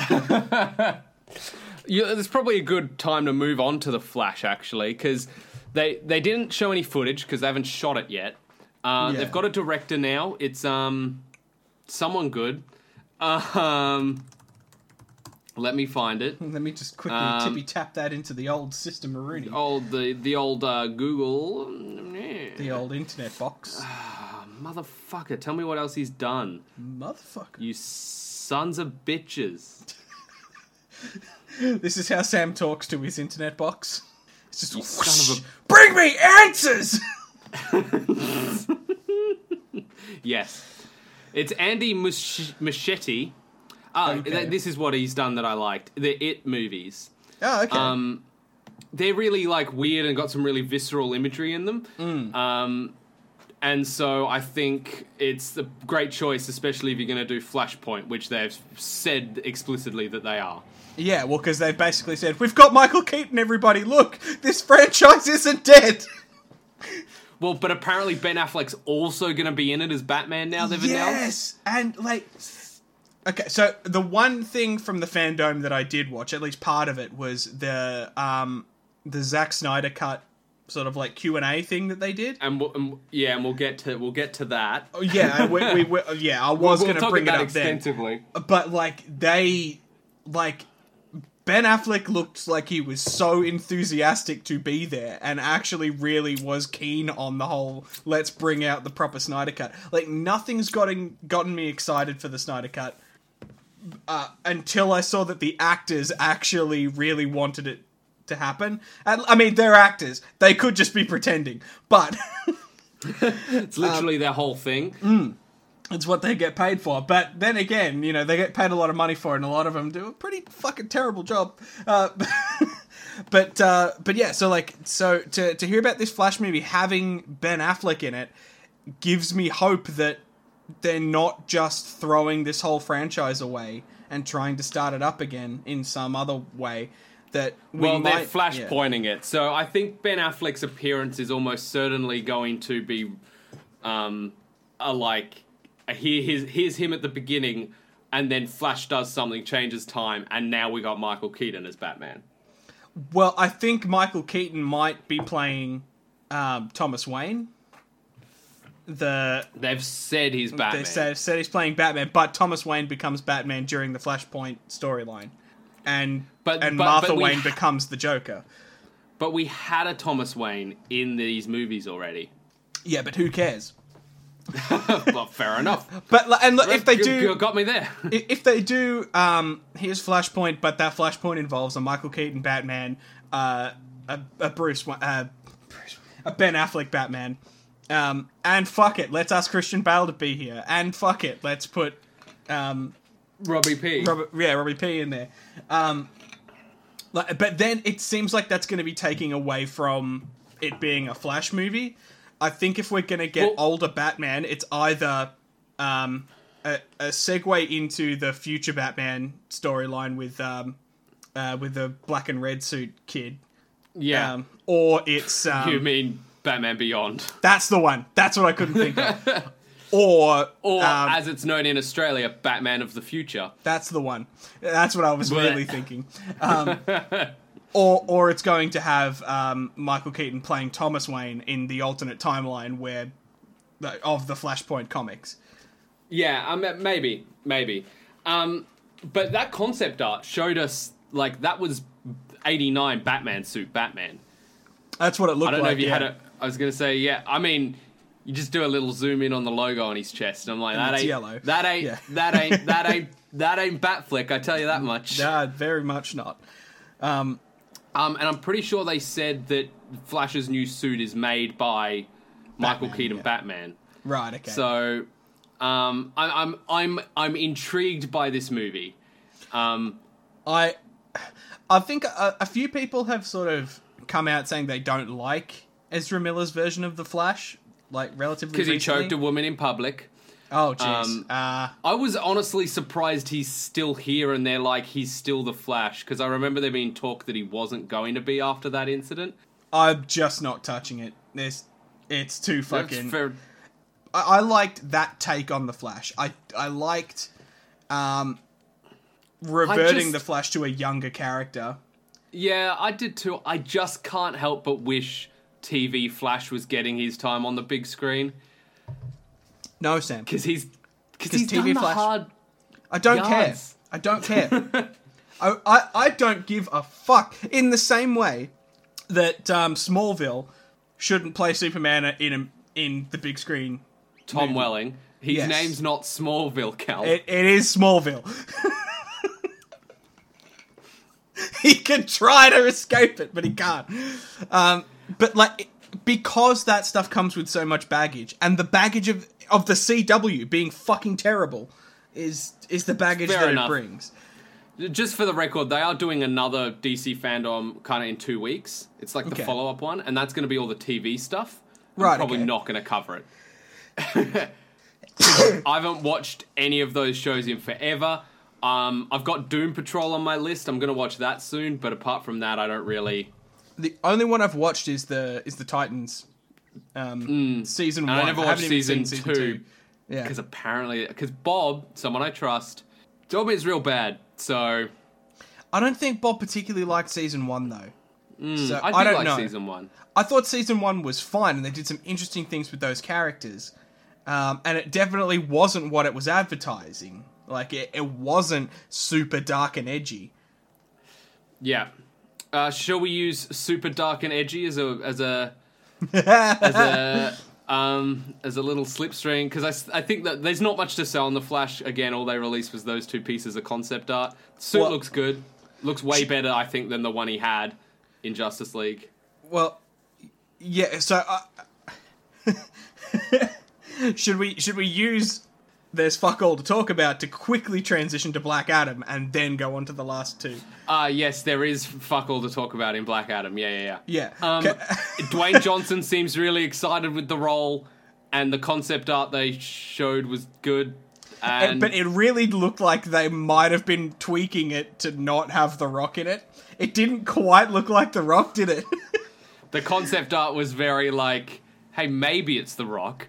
<laughs> Yeah, there's probably a good time to move on to the Flash actually, because they they didn't show any footage because they haven't shot it yet. Uh, Yeah. They've got a director now. It's um someone good. Um, let me find it. Let me just quickly Um, tippy tap that into the old system Rooney, Old the the old uh, Google. the old internet box. Ah, Motherfucker, tell me what else he's done. Motherfucker. You sons of bitches. <laughs> This is how Sam talks to his internet box. Just of a- bring me answers. <laughs> Yes. It's Andy Musch- Muschietti. Ah, Okay. th- this is what he's done that I liked. The It movies. Oh, okay. Um, they're really like weird and got some really visceral imagery in them. Mm. Um, and so I think it's a great choice, especially if you're going to do Flashpoint, which they've said explicitly that they are. Yeah, well, because they've basically said we've got Michael Keaton. Everybody, look, this franchise isn't dead. <laughs> Well, but apparently Ben Affleck's also going to be in it as Batman now. They've announced. yes, and like, okay, so the one thing from the Fandome that I did watch, at least part of it, was the um the Zack Snyder cut, sort of like Q and A thing that they did. And, we'll, and yeah, and we'll get to we'll get to that. Oh, yeah, we, we, we, yeah, I <laughs> was We'll going to talk bring it up then. but like they like Ben Affleck looked like he was so enthusiastic to be there and actually really was keen on the whole let's bring out the proper Snyder cut. Like nothing's gotten gotten me excited for the Snyder cut uh, until I saw that the actors actually really wanted it to happen. And I mean they're actors. They could just be pretending. But <laughs> It's literally Um, their whole thing. It's what they get paid for. But then again, you know, they get paid a lot of money for it, and a lot of them do a pretty fucking terrible job. Uh, <laughs> but uh, but yeah, so like, so to to hear about this Flash movie having Ben Affleck in it gives me hope that they're not just throwing this whole franchise away and trying to start it up again in some other way. That we Well, they're might, flash yeah. pointing it. So I think Ben Affleck's appearance is almost certainly going to be um, a like here, here's, here's him at the beginning, and then Flash does something, changes time, and now we got Michael Keaton as Batman. Well, I think Michael Keaton might be playing um, Thomas Wayne. The They've said he's Batman. They said, said he's playing Batman, but Thomas Wayne becomes Batman during the Flashpoint storyline, and But- and but- Martha but Wayne ha- becomes the Joker. But we had a Thomas Wayne in these movies already. Yeah, but who cares? <laughs> well, fair enough. But and look, if they do, you got me there. if they do, um, here's Flashpoint, but that Flashpoint involves a Michael Keaton Batman, uh, a, a Bruce, uh, a Ben Affleck Batman, um, and fuck it, let's ask Christian Bale to be here, and fuck it, let's put, um, Robbie P. Robert, yeah, Robbie P in there. Um, like, but then it seems like that's going to be taking away from it being a Flash movie. I think if we're going to get Well- older Batman, it's either um, a, a segue into the future Batman storyline with um, uh, with the black and red suit kid, yeah. um, or it's <laughs> um, you mean Batman Beyond. that's the one. That's what I couldn't think of. <laughs> Or Or, um, as it's known in Australia, Batman of the Future. That's the one. That's what I was really thinking. <laughs> Um, or or it's going to have um, Michael Keaton playing Thomas Wayne in the alternate timeline where of the Flashpoint comics. Yeah, mean, maybe, maybe. Um, but that concept art showed us like that was '89 Batman suit Batman. That's what it looked like. I don't like. know if you yeah. had I was gonna say, yeah. I mean, you just do a little zoom in on the logo on his chest, and I'm like, And that ain't yellow. That ain't. Yeah. That ain't. That <laughs> ain't. That ain't Batfleck. I tell you that much. Nah, very much not. Um, Um, and I'm pretty sure they said that Flash's new suit is made by Michael Batman, Keaton yeah. Batman. right. Okay. So, um, I, I'm I'm I'm intrigued by this movie. Um, I I think a, a few people have sort of come out saying they don't like Ezra Miller's version of the Flash, like relatively because he choked a woman in public. Oh jeez. um, uh, I was honestly surprised he's still here and they're like he's still the Flash because I remember there being talk that he wasn't going to be after that incident. I'm just not touching it. This it's too fucking. fair. I, I liked that take on the Flash. I I liked um reverting just- the Flash to a younger character. Yeah, I did too. I just can't help but wish TV Flash was getting his time on the big screen No, Sam. because he's because he's TV done the Flash- hard. I don't Yards. care. I don't care. <laughs> I, I I don't give a fuck. In the same way that um, Smallville shouldn't play Superman in a, in the big screen. Tom movie. Welling. His Yes. name's not Smallville, Cal. It, it is Smallville. <laughs> he can try to escape it, but he can't. Um, but like because that stuff comes with so much baggage, and the baggage of of the CW being fucking terrible is is the baggage Fair that enough. it brings. Just for the record, they are doing another DC Fandome kind of in two weeks. It's like the Okay. follow up one, and that's going to be all the TV stuff. I'm Right, probably okay. not going to cover it. I haven't watched any of those shows in forever. Um, I've got Doom Patrol on my list. I'm going to watch that soon, but apart from that, I don't really. The only one I've watched is the is the Titans um, season Hmm. And I one. never watched even seen season two, Yeah, Because apparently, because Bob, someone I trust, told me it's real bad. So I don't think Bob particularly liked season one though. so Hmm, I, I, don't like know. season one. I thought season one was fine, and they did some interesting things with those characters. Um, and it definitely wasn't what it was advertising. Like it, it wasn't super dark and edgy. Yeah. Uh, shall we use super dark and edgy as a as a as a <laughs> um as a little slipstream Because I, I think that there's not much to sell on the Flash. Again, all they released was those two pieces of concept art. Suit Well- looks good. Looks way better, I think, than the one he had in Justice League. Well, yeah. So, uh, <laughs> should we should we use there's fuck all to talk about to quickly transition to Black Adam and then go on to the last two? Uh yes, there is fuck all to talk about in Black Adam. Yeah, yeah, yeah. Yeah. Um, <laughs> <laughs> Dwayne Johnson seems really excited with the role, and the concept art they showed was good. And but it really looked like they might have been tweaking it to not have the Rock in it. It didn't quite look like the Rock, did it? <laughs> the concept art was very like, hey, maybe it's The Rock.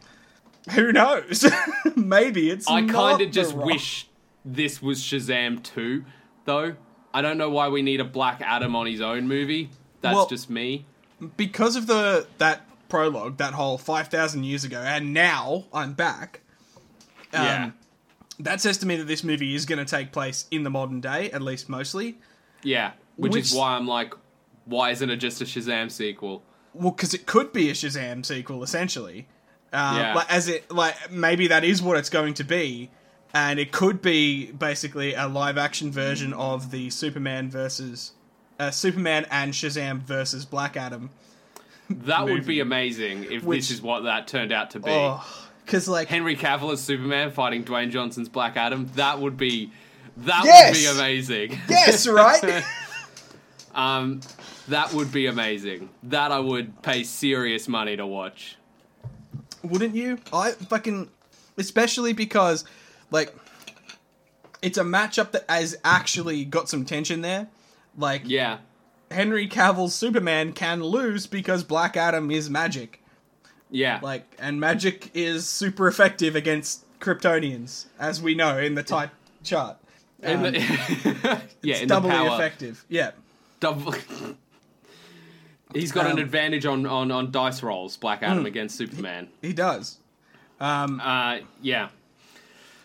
<laughs> Who knows? <laughs> Maybe it's. I kind of just Rock. wish this was Shazam 2, though. I don't know why we need a Black Adam on his own movie. That's Well- just me. because of the that prologue, that whole five thousand years ago, and now I'm back. Um, Yeah. That says to me that this movie is going to take place in the modern day, at least mostly. Yeah. Which, Which- is why I'm like, why isn't it just a Shazam sequel? Well, because it could be a Shazam sequel, essentially. Um, Yeah. Like, as it like maybe that is what it's going to be, and it could be basically a live action version of the Superman versus uh, Superman and Shazam versus Black Adam. That would be amazing if Which- this is what that turned out to be. Oh, because like Henry Cavill as Superman fighting Dwayne Johnson's Black Adam. That would be that Yes! would be amazing. yes, right. <laughs> Um, that would be amazing. That I would pay serious money to watch. Wouldn't you? I fucking, especially because, like, it's a matchup that has actually got some tension there. Like, Yeah, Henry Cavill's Superman can lose because Black Adam is magic. yeah. Like, and magic is super effective against Kryptonians, as we know in the type chart. in Um, the, <laughs> yeah, it's in doubly effective. Yeah. Double. <laughs> He's got Um, an advantage on, on, on dice rolls, Black Adam Mm. against Superman. He does. Um, Uh, yeah.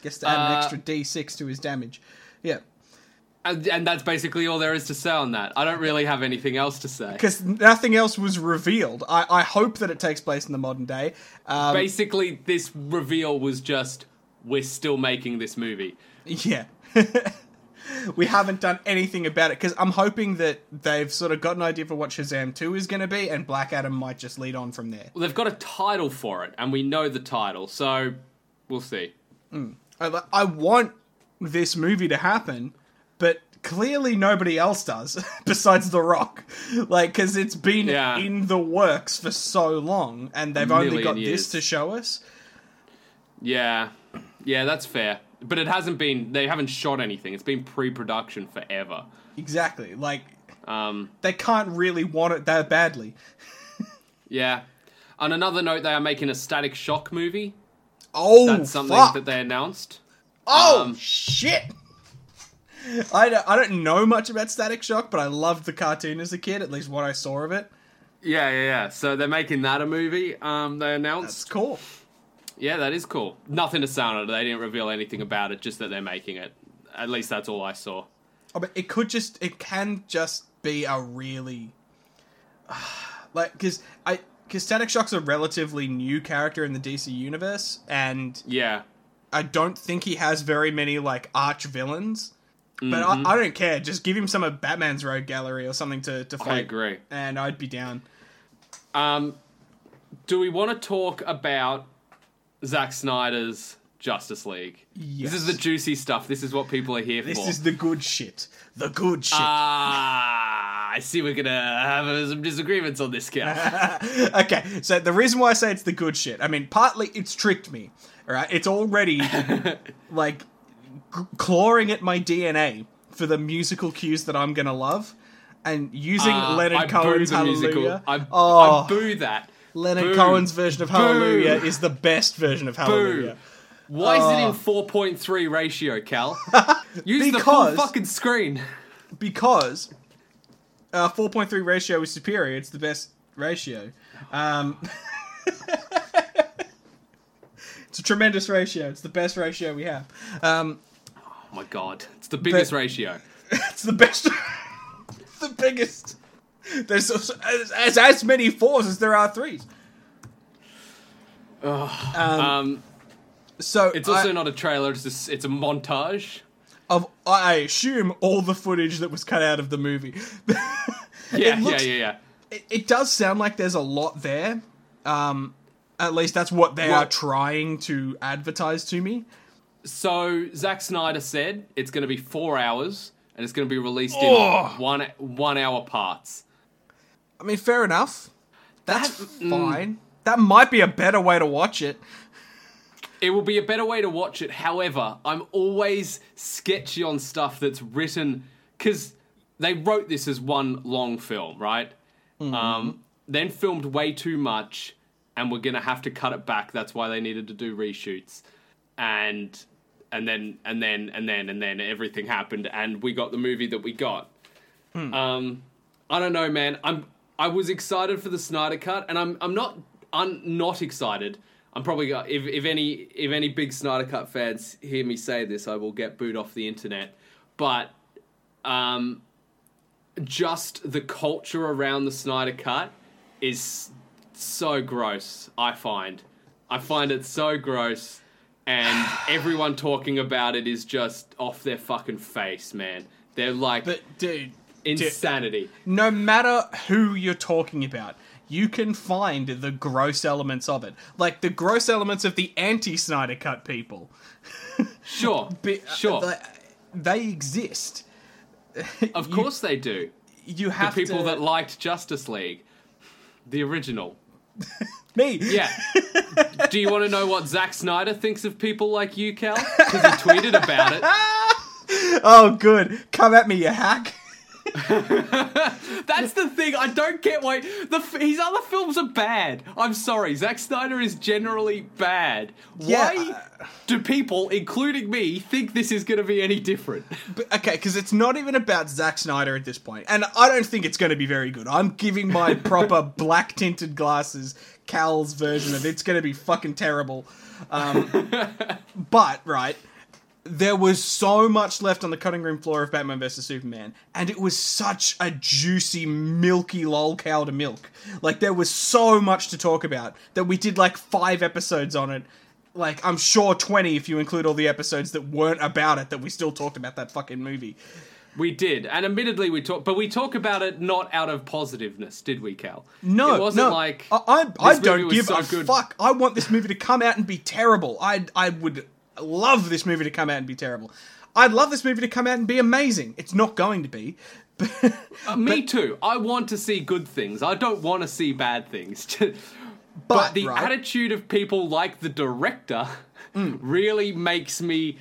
gets to add an uh, extra D6 to his damage. Yeah. And, and that's basically all there is to say on that. I don't really have anything else to say. Because nothing else was revealed. I, I hope that it takes place in the modern day. Um, Basically, this reveal was just, we're still making this movie. Yeah. <laughs> <laughs> we haven't done anything about it because I'm hoping that they've sort of got an idea for what Shazam 2 is going to be, and Black Adam might just lead on from there. Well, they've got a title for it, and we know the title, so we'll see. Mm. I, I want this movie to happen, but clearly nobody else does <laughs> besides The Rock. Like, because it's been Yeah. in the works for so long, and they've only got years. this to show us. Yeah, yeah, that's fair. But it hasn't been. They haven't shot anything. It's been pre-production forever. Exactly. Like, Um, they can't really want it that badly. <laughs> yeah. On another note, they are making a Static Shock movie. Oh, That's something fuck. that they announced. Oh Um, shit! <laughs> I don't, I don't know much about Static Shock, but I loved the cartoon as a kid. At least what I saw of it. Yeah, yeah, yeah. So they're making that a movie. Um, they That's announced. cool. Yeah, that is cool. Nothing to say on it. They didn't reveal anything about it. Just that they're making it. At least that's all I saw. Oh, but it could just, it can just be a really, <sighs> like, because I, because Static Shock's a relatively new character in the DC universe, and Yeah. I don't think he has very many like arch villains. But I, I don't care. Just give him some of Batman's Rogue Gallery or something to, to fight. I agree. And I'd be down. Um, do we want to talk about Zack Snyder's Justice League? Yes. This is the juicy stuff. This is what people are here This for. This is the good shit. The good shit. Ah, I see. We're gonna have uh, some disagreements on this count. <laughs> okay, so the reason why I say it's the good shit, I mean, partly it's tricked me. All right, it's already <laughs> like g- clawing at my DNA for the musical cues that I'm gonna love, and using Uh, Leonard I Cohen's Hallelujah. musical. I, oh, I boo that. Leonard Boo. Cohen's version of Hallelujah is the best version of Hallelujah. Why is it in 4.3 ratio, Cal? <laughs> Use the full fucking screen. because uh, 4.3 ratio is superior. It's the best ratio. Um, <laughs> it's a tremendous ratio. It's the best ratio we have. Um, Oh my god, it's the biggest But- ratio. <laughs> it's the best. it's the biggest. <laughs> There's as, as, as many fours as there are threes. Um, So it's also I, not a trailer. It's just, it's a montage. of I assume all the footage that was cut out of the movie. <laughs> Yeah, looks- yeah, yeah, yeah. it, it does sound like there's a lot there. Um, at least that's what they Well- are trying to advertise to me. So Zack Snyder said it's going to be four hours and it's going to be released Oh. in one one hour parts. I mean, fair enough. That's That- mm. fine. That might be a better way to watch it. It will be a better way to watch it. However, I'm always sketchy on stuff that's written because they wrote this as one long film, right? Um, then filmed way too much, and we're gonna have to cut it back. That's why they needed to do reshoots, and and then and then and then and then everything happened, and we got the movie that we got. Um, I don't know, man. I'm I was excited for the Snyder cut, and I'm I'm not I'm not excited. I'm probably if if any if any big Snyder cut fans hear me say this, I will get booed off the internet. But um, just the culture around the Snyder cut is so gross. I find I find it so gross, and <sighs> everyone talking about it is just off their fucking face, man. They're like But dude, insanity. no matter who you're talking about, you can find the gross elements of it. Like the gross elements of the anti-Snyder cut people. <laughs> Sure, Be- uh, sure. They, they exist. <laughs> of you- course they do. You The have people to, that liked Justice League, the original. <laughs> me. Yeah. Do you want to know what Zack Snyder thinks of people like you, Cal? Because he tweeted about it. Oh, good. Come at me, you hack. <laughs> That's the thing. I don't get why the f- his other films are bad. I'm sorry. Zack Snyder is generally bad. Yeah, Why do people, including me, think this is going to be any different? But, okay, because it's not even about Zack Snyder at this point, and I don't think it's going to be very good. I'm giving my <laughs> proper black tinted glasses Cal's version of it's going to be fucking terrible. Um, <laughs> but right, there was so much left on the cutting room floor of Batman vs Superman, and it was such a juicy, milky lol cow to milk. Like there was so much to talk about that we did like five episodes on it. Like I'm sure twenty if you include all the episodes that weren't about it that we still talked about that fucking movie. We did, and admittedly, we talk, but we talk about it not out of positiveness, did we, Cal? No, it wasn't no. like I, I, I don't give so a good. fuck. I want this movie to come out and be terrible. I I would love this movie to come out and be terrible. I'd love this movie to come out and be amazing. It's not going to be. <laughs> But, Uh, me too. I want to see good things. I don't want to see bad things. <laughs> but, But, the right. attitude of people like the director <laughs> really makes me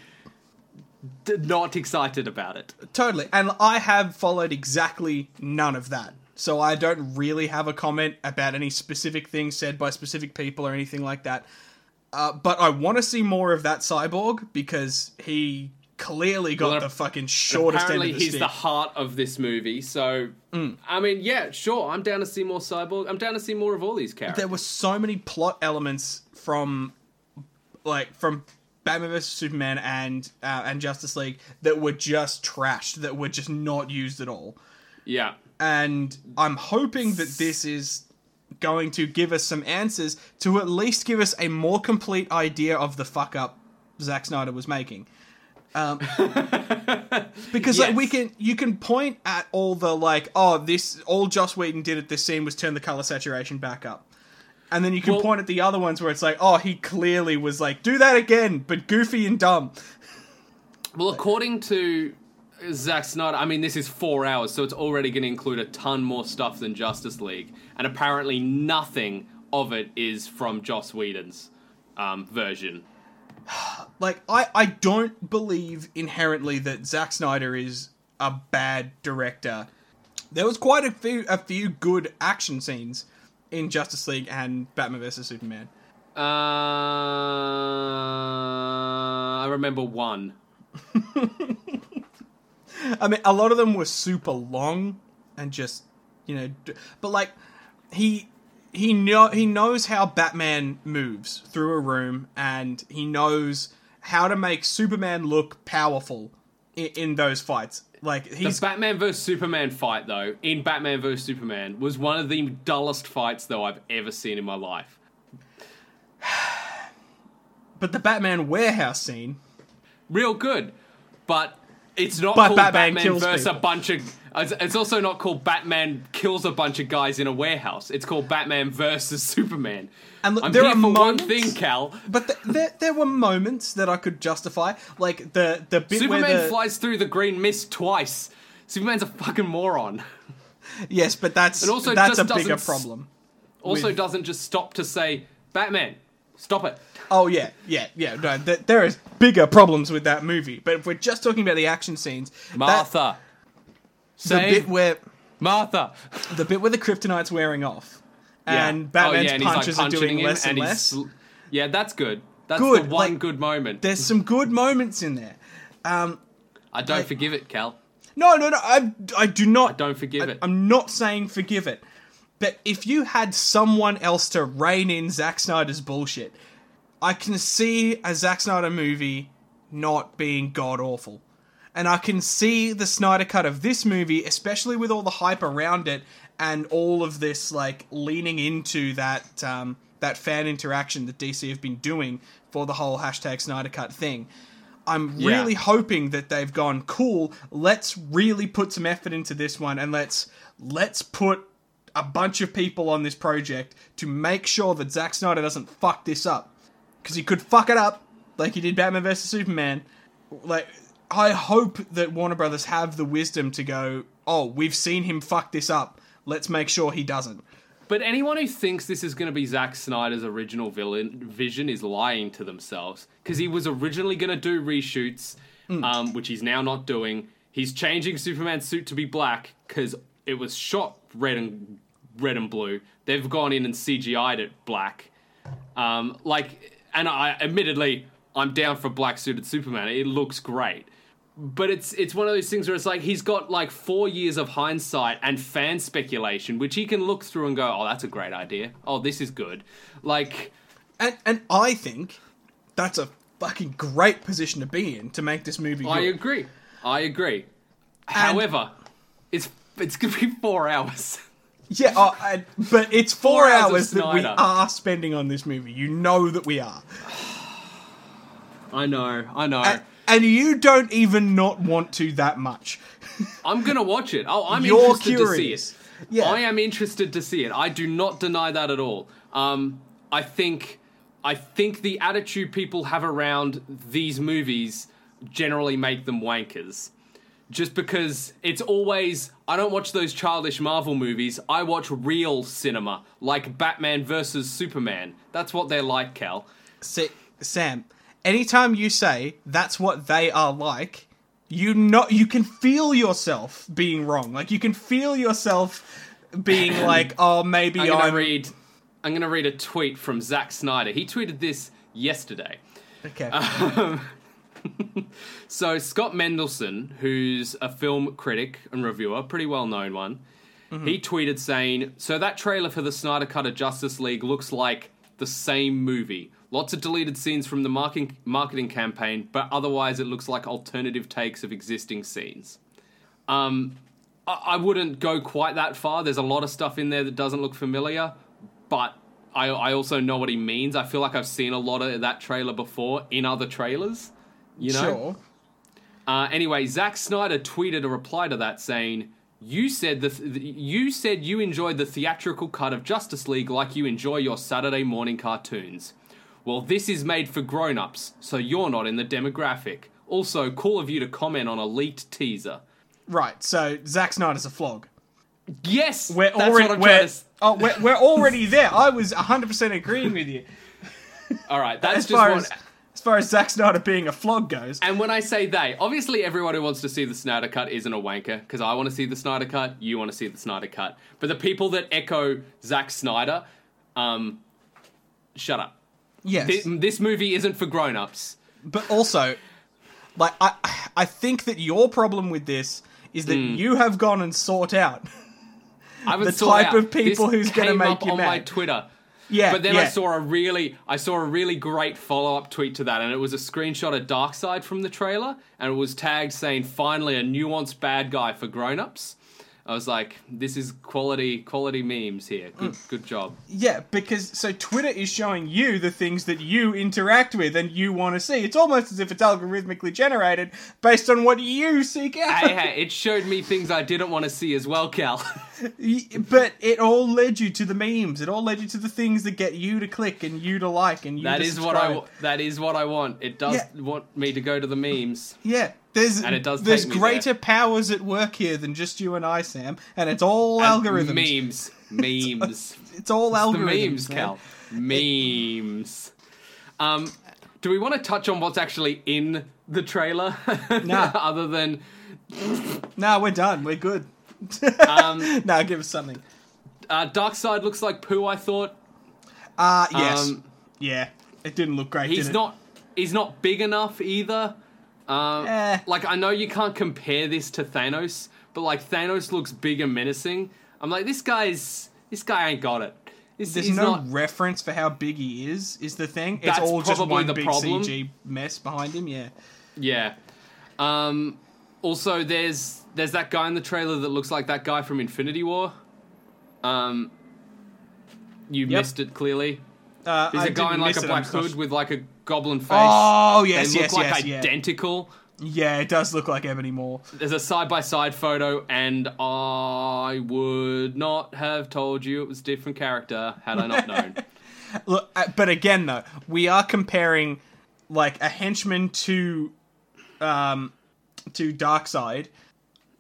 d- not excited about it. totally. And I have followed exactly none of that. So I don't really have a comment about any specific things said by specific people or anything like that. Uh, but I want to see more of that cyborg because he clearly got Well, the fucking shortest Apparently, end of the he's stick. the heart of this movie. So, I mean, yeah, sure. I'm down to see more Cyborg. I'm down to see more of all these characters. there were so many plot elements from like from Batman vs Superman and uh, and Justice League that were just trashed that were just not used at all. yeah. And I'm hoping that this is going to give us some answers to at least give us a more complete idea of the fuck up Zack Snyder was making. Um, <laughs> because like, we can, you can point at all the like, oh, this all Joss Whedon did at this scene was turn the color saturation back up, and then you can Well- point at the other ones where it's like, oh, he clearly was like, do that again, but goofy and dumb. Well, according to Zack Snyder, I mean, this is four hours, so it's already going to include a ton more stuff than Justice League, and apparently nothing of it is from Joss Whedon's um, version. <sighs> Like, I, I don't believe inherently that Zack Snyder is a bad director. There was quite a few, a few good action scenes in Justice League and Batman vs Superman. Uh, I remember one. <laughs> I mean, a lot of them were super long and just, you know, but like he he know he knows how Batman moves through a room, and he knows how to make Superman look powerful in, in those fights. Like The he's Batman vs Superman fight, though, in Batman vs Superman, was one of the dullest fights though I've ever seen in my life. <sighs> but the Batman warehouse scene. Real good, but it's not But called Batman Batman, kills versus a bunch of. It's also not called Batman kills a bunch of guys in a warehouse. It's called Batman versus <laughs> Superman. And look, I'm there here are for one moments- thing, Cal. But th- there, there were moments that I could justify, like the the bit Superman where the flies through the green mist twice. Superman's a fucking moron. <laughs> yes, but that's And also that's a bigger problem. Also, With- doesn't just stop to say, "Batman, stop it." Oh yeah, yeah, yeah. No, th- there is bigger problems with that movie. But if we're just talking about the action scenes, that- Martha, the bit where Martha. the bit where the kryptonite's wearing off, Yeah. and Batman's Oh, yeah, and he's, like, punches are doing less and, and less. sl- yeah, that's good. That's Good, the one like- good moment. There's some good moments in there. Um, I don't forgive it, Cal. no, no, no. I, I do not. I don't forgive it. I'm not saying forgive it, but if you had someone else to rein in Zack Snyder's bullshit, I can see a Zack Snyder movie not being god awful. And I can see the Snyder cut of this movie, especially with all the hype around it and all of this like leaning into that um, that fan interaction that DC have been doing for the whole hashtag Snyder cut thing. I'm Yeah. really hoping that they've gone cool. Let's really put some effort into this one, and let's let's put a bunch of people on this project to make sure that Zack Snyder doesn't fuck this up because he could fuck it up like he did Batman vs Superman. Like, I hope that Warner Brothers have the wisdom to go, oh, we've seen him fuck this up. Let's make sure he doesn't. But anyone who thinks this is going to be Zack Snyder's original villain vision is lying to themselves because he was originally going to do reshoots, Hmm. um, which he's now not doing. He's changing Superman's suit to be black because it was shot red and red and blue. They've gone in and CGI'd it black. Um, like, and I admittedly, I'm down for black suited Superman. It looks great. But it's it's one of those things where it's like he's got like four years of hindsight and fan speculation, which he can look through and go, "Oh, that's a great idea. Oh, this is good." Like, And and I think that's a fucking great position to be in to make this movie. I good. agree. I agree. However, it's it's gonna be four hours. <laughs> Yeah, uh, and- but it's four, Four hours hours that we are spending on this movie. You know that we are. <sighs> I know. I know. And, and you don't even not want to that much. <laughs> I'm gonna watch it. Oh, I'm You're interested curious. to see it. Yeah. I am interested to see it. I do not deny that at all. Um, I think, I think the attitude people have around these movies generally make them wankers. Just because it's always, I don't watch those childish Marvel movies. I watch real cinema, like Batman versus Superman. That's what they're like, Cal. See, Sam, anytime you say that's what they are like, you not you can feel yourself being wrong. Like you can feel yourself being <coughs> like, oh, maybe I'm gonna I'm read. I'm gonna read a tweet from Zack Snyder. He tweeted this yesterday. okay. Um, <laughs> So Scott Mendelson, who's a film critic and reviewer, pretty well known one, he tweeted saying, "So that trailer for the Snyder Cut of Justice League looks like the same movie. Lots of deleted scenes from the marketing marketing campaign, but otherwise it looks like alternative takes of existing scenes." Um, I, I wouldn't go quite that far. There's a lot of stuff in there that doesn't look familiar, but I, I also know what he means. I feel like I've seen a lot of that trailer before in other trailers. You know, Sure. Uh, anyway, Zack Snyder tweeted a reply to that saying, "You said the th- you said you enjoyed the theatrical cut of Justice League like you enjoy your Saturday morning cartoons. Well, this is made for grown-ups, so you're not in the demographic. Also, cool of you to comment on a leaked teaser. Right. So Zack Snyder's a flog. Yes, We're that's already we're, to. oh, we're, we're already there. I was 100% agreeing with you. All right, <laughs> that's just one. as far as Zack Snyder being a flog goes. And when I say they, obviously everyone who wants to see the Snyder Cut isn't a wanker, because I want to see the Snyder Cut, you want to see the Snyder Cut. But the people that echo Zack Snyder, um, shut up. Yes. This, this movie isn't for grown-ups. but also like I I think that your problem with this is that Hmm. you have gone and sought out <laughs> The type out- of people this who's gonna make up you on my. Twitter. Yeah, But then I saw a really, I saw a really great follow-up tweet to that, and it was a screenshot of Darkseid from the trailer, and it was tagged saying, "Finally, a nuanced bad guy for grown-ups." I was like, "This is quality, quality memes here. Good, Mm. good job." Yeah, because so Twitter is showing you the things that you interact with and you want to see. It's almost as if it's algorithmically generated based on what you seek out. hey, hey, it showed me things I didn't want to see as well, Cal. <laughs> But it all led you to the memes. It all led you to the things that get you to click and you to like and you that to is what I. That is what I want. It does Yeah. want me to go to the memes. Yeah, there's And it does there's greater there. powers at work here than just you and I, Sam. And it's all And algorithms. Memes, memes. <laughs> It's all <laughs> the algorithms, memes. Cal. Memes. Um, do we want to touch on what's actually in the trailer? <laughs> Nah. Other than No, we're done. We're good. Um, <laughs> no, give us something. uh, Darkseid looks like poo. I thought Uh yes. Um, yeah. It didn't look great. he's did it? not. He's not big enough either. Um, Eh. Like I know you can't compare this to Thanos, but like Thanos looks big and menacing. I'm like this guy's. This guy ain't got it. This, There's he's no not. reference for how big he is. Is the thing? That's it's all just one the big problem. CG mess behind him. Yeah. Yeah. Um, also, there's there's that guy in the trailer that looks like that guy from Infinity War. Um, you Yep. missed it clearly. Uh, There's I a guy in like a black hood with like a goblin face. Oh they yes, look yes, like yes, yeah. identical. Yeah, it does look like Ebony Maw. There's a side by side photo, and I would not have told you it was a different character had I not <laughs> known. Look, uh, but again though, we are comparing like a henchman to um to Darkseid,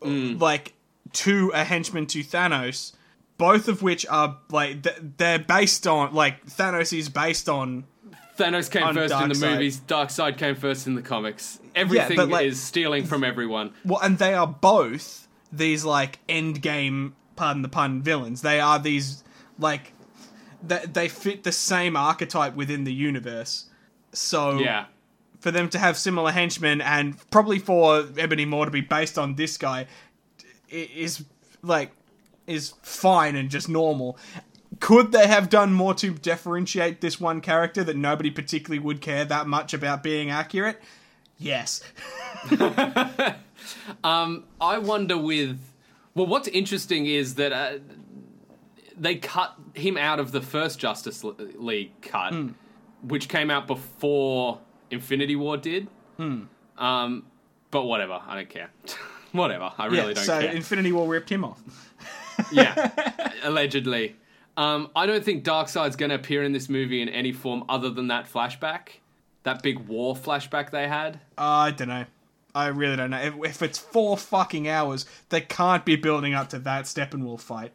Mm. like to a henchman to Thanos, both of which are like th- they're based on like Thanos is based on Thanos came On first in the Darkseid. movies. side came first in the comics. Everything but, like- is stealing from everyone. well, and they are both these like end game, pardon the pun, villains. They are these like they they fit the same archetype within the universe. So Yeah. For them to have similar henchmen and probably for Ebony Maw to be based on this guy is like is fine and just normal. Could they have done more to differentiate this one character that nobody particularly would care that much about being accurate? Yes. <laughs> I wonder with well, what's interesting is that uh, they cut him out of the first Justice League cut, Hmm. which came out before Infinity War did. Hmm. Um, but whatever, I don't care. <laughs> whatever, I really yeah, don't so care. So Infinity War ripped him off. <laughs> yeah, <laughs> allegedly. Um, I don't think Darkseid's going to appear in this movie in any form other than that flashback, that big war flashback they had. I don't know. I really don't know. If, if it's four fucking hours, they can't be building up to that Steppenwolf fight.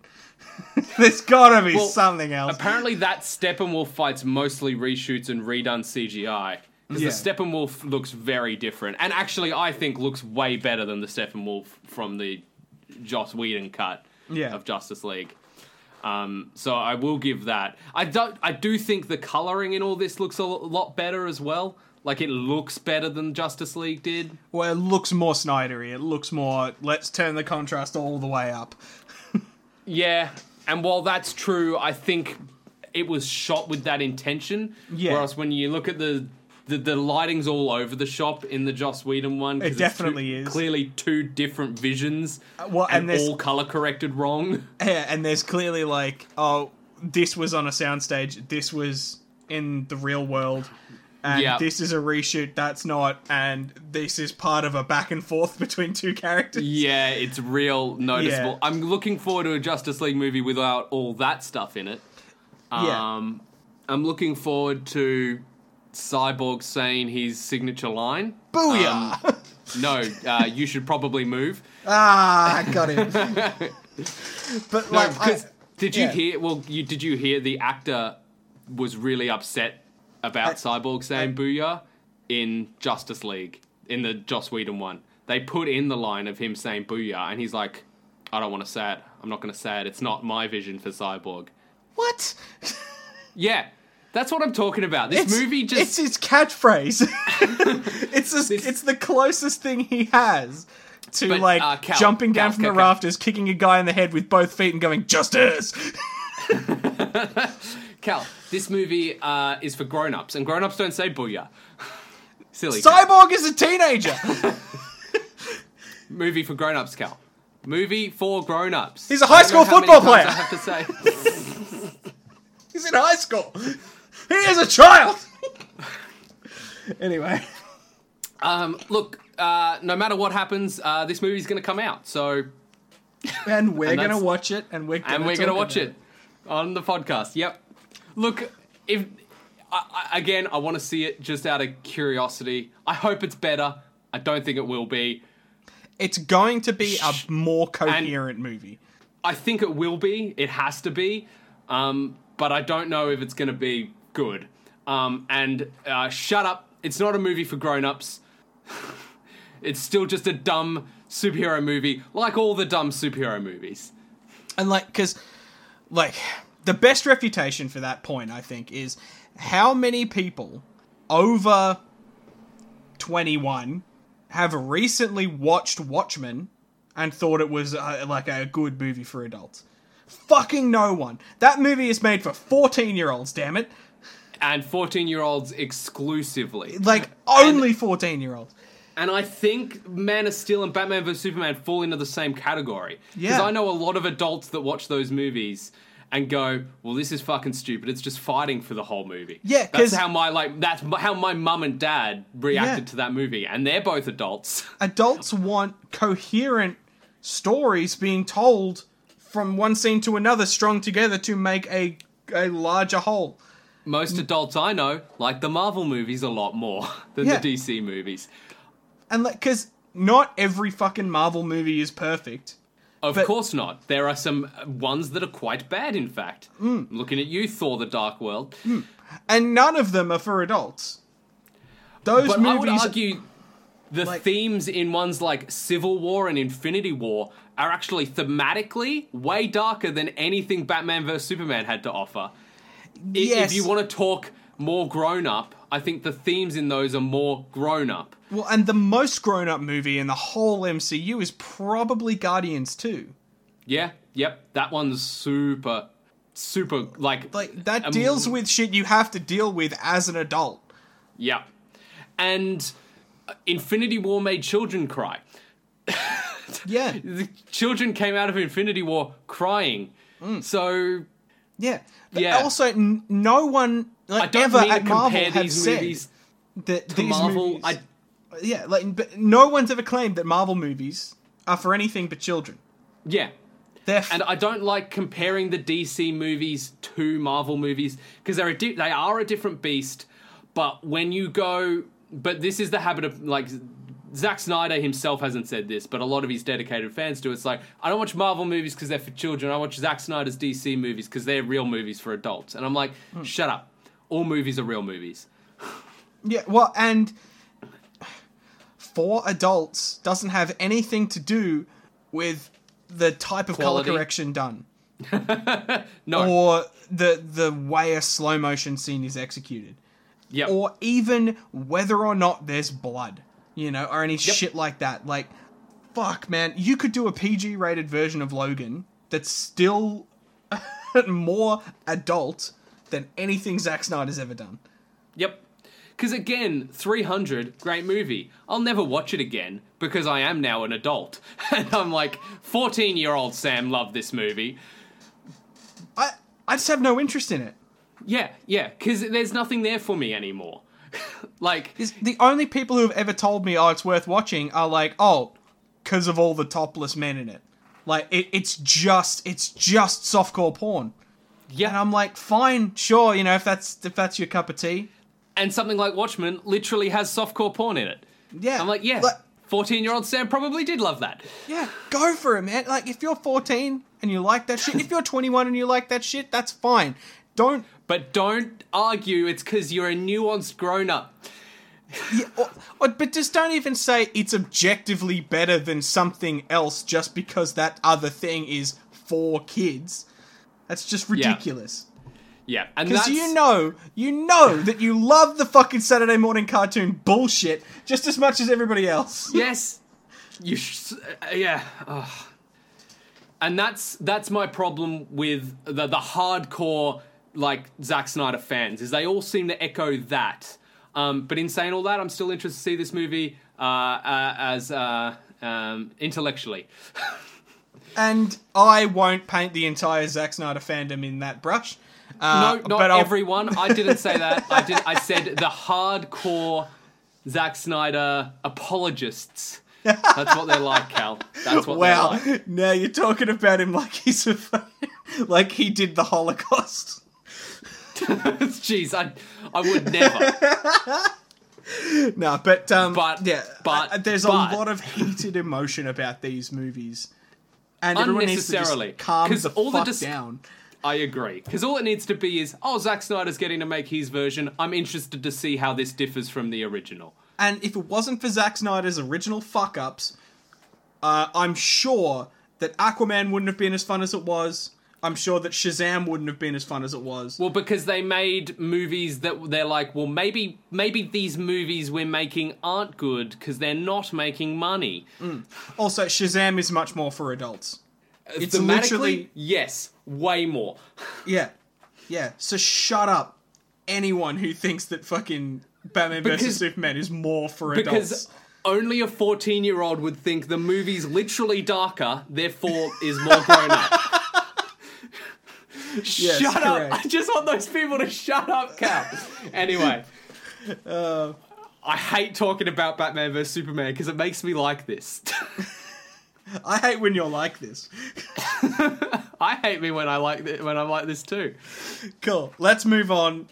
There's gotta be Well, something else. Apparently, that Steppenwolf fight's mostly reshoots and redone CGI. Because Yeah. the Steppenwolf looks very different. And actually, I think looks way better than the Steppenwolf from the Joss Whedon cut Yeah. of Justice League. Um, so I will give that. I don't. I do think the coloring in all this looks a lot better as well. Like it looks better than Justice League did. Well, it looks more Snydery. It looks more. Let's turn the contrast all the way up. <laughs> Yeah, and while that's true, I think it was shot with that intention. Yeah. Whereas when you look at the the, the lighting's all over the shop in the Joss Whedon one. It it's definitely two- is. Clearly, two different visions. well, and and all color corrected wrong. <laughs> Yeah, and there's clearly like, oh, this was on a soundstage. This was in the real world. and Yeah. this is a reshoot, that's not, and this is part of a back and forth <laughs> between two characters. Yeah, it's real noticeable. Yeah. I'm looking forward to a Justice League movie without all that stuff in it. Yeah. Um, I'm looking forward to Cyborg saying his signature line. Booyah! No, uh, you should probably move. ah, I got him. <laughs> but No, like, I, did you yeah. hear? Well, you did you hear the actor was really upset about I- Cyborg saying "booyah" in Justice League in the Joss Whedon one. They put in the line of him saying "booyah," and he's like, "I don't want to say it. I'm not going to say it. It's not my vision for Cyborg." what? Yeah, that's what I'm talking about. This It's- movie just it's his catchphrase. <laughs> it's just, This- it's the closest thing he has to But, like uh, Cal, jumping down Cal, from Cal, the rafters, kicking a guy in the head with both feet, and going justice. <laughs> Cal. This movie uh, is for grown-ups, and grown-ups don't say "booyah." <laughs> Silly. Cyborg is a teenager. movie for grown-ups, Cal. Movie for grown-ups. He's a high I don't know school football player. I have to say. He's in high school. He is a child. <laughs> anyway, Um, look, uh, no matter what happens, uh, this movie's going to come out. So, and we're gonna watch it, and we're gonna and we're going to watch about it on the podcast. Yep. Look, if I, I, again, I want to see it just out of curiosity. I hope it's better. I don't think it will be. It's going to be a more coherent movie. I think it will be. It has to be. Um, but I don't know if it's going to be good. Um, and uh, shut up. It's not a movie for grown-ups. <laughs> it's still just a dumb superhero movie, like all the dumb superhero movies. And like, because, like, the best reputation for that point, I think, is how many people over 21 have recently watched Watchmen and thought it was uh, like a good movie for adults. Fucking no one. That movie is made for 14 year olds, damn it. And 14-year-olds exclusively. Like, only 14 year olds. And I think Man of Steel and Batman vs Superman fall into the same category. Because Yeah. I know a lot of adults that watch those movies and go, "Well, this is fucking stupid. It's just fighting for the whole movie." Yeah, that's how my like that's how my mum and dad reacted Yeah. to that movie, and they're both adults. <laughs> adults want coherent stories being told from one scene to another strung together to make a a larger whole. Most adults I know like the Marvel movies a lot more <laughs> than Yeah. the DC movies. And like cuz not every fucking Marvel movie is perfect. Of But- course not. There are some ones that are quite bad. In fact, Mm. looking at you, Thor: The Dark World. And none of them are for adults. Those But I would movies argue the Like- themes in ones like Civil War and Infinity War are actually thematically way darker than anything Batman vs Superman had to offer. Yes. If you want to talk more grown up, I think the themes in those are more grown up. Well, and the most grown-up movie in the whole MCU is probably Guardians 2. Yeah, yep, that one's super, super like Like that um, deals with shit you have to deal with as an adult. Yeah, and uh, Infinity War made children cry. Yeah. <laughs> The children came out of Infinity War crying. Mm. So Yeah. But Yeah. Also, n- no one I don't ever mean at to Marvel compare have these said movies that to these Marvel. movies. I yeah, like but no one's ever claimed that Marvel movies are for anything but children. yeah, They're f- and I don't like comparing the DC movies to Marvel movies because they're a di- they are a different beast. But when you go, but this is the habit of like Zack Snyder himself hasn't said this, but a lot of his dedicated fans do. It's like I don't watch Marvel movies because they're for children. I watch Zack Snyder's DC movies because they're real movies for adults. And I'm like, Hmm. shut up. All movies are real movies. <laughs> yeah, well, and for adults doesn't have anything to do with the type of Quality. color correction done <laughs> No, or the the way a slow motion scene is executed. yep. or even whether or not there's blood, you know, or any shit like that. Like, fuck, man, you could do a PG rated version of Logan that's still <laughs> more adult than anything Zack Snyder's ever done. Yep. Because again, 300, great movie. I'll never watch it again because I am now an adult. <laughs> And I'm like, 14 year old Sam loved this movie. I I just have no interest in it. Yeah, yeah, because there's nothing there for me anymore. <laughs> like, The only people who have ever told me, "Oh, it's worth watching," are like, "Oh, because of all the topless men in it." Like it, it's just it's just softcore porn, Yeah, and. I'm like, fine, sure, you know, if that's if that's your cup of tea, And something like Watchmen literally has softcore porn in it. yeah. I'm like, yeah, Like, 14 year old Sam probably did love that. yeah, go for it, man. Like if you're 14 and you like that shit, if you're 21 and you like that shit, that's fine. Don't But don't argue it's because you're a nuanced grown up. Yeah, or, or, but just don't even say it's objectively better than something else just because that other thing is for kids. That's just ridiculous. Yeah, and Because you know, you know that you love the fucking Saturday morning cartoon bullshit just as much as everybody else. <laughs> yes, you sh- uh, yeah. And that's that's my problem with the the hardcore like Zack Snyder fans is they all seem to echo that. Um, but in saying all that, I'm still interested to see this movie uh, uh, as uh, um, intellectually. <laughs> And I won't paint the entire Zack Snyder fandom in that brush. Uh, no, not but everyone. I didn't say that. I did. I said the hardcore Zack Snyder apologists. That's what they're like, Cal. That's what Wow, they're like. now you're talking about him like he's a <laughs> like he did the Holocaust. <laughs> Jeez, I, I would never. <laughs> No, but um, But- yeah, but- I- there's but- a lot of heated emotion about these movies, and everyone needs to just calm the all the dis- down. I agree. Because all it needs to be is, oh, Zack Snyder's getting to make his version. I'm interested to see how this differs from the original. And if it wasn't for Zack Snyder's original fuck ups, uh, I'm sure that Aquaman wouldn't have been as fun as it was. I'm sure that Shazam wouldn't have been as fun as it was. Well, because they made movies that they're like, well, maybe maybe these movies we're making aren't good because they're not making money. Mm. Also, Shazam is much more for adults. Uh, it's literally yes, way more. <laughs> yeah, yeah. So shut up, anyone who thinks that fucking Batman Because- vs Superman is more for Because adults. only a 14 year old would think the movie's literally darker, therefore is more grown up. <laughs> <laughs> Yes, shut correct. up! I just want those people to shut up, Cal. anyway. Uh, I hate talking about Batman vs Superman because it makes me like this. <laughs> I hate when you're like this. <laughs> I hate me when I like th- when I'm like this too. Cool. Let's move on.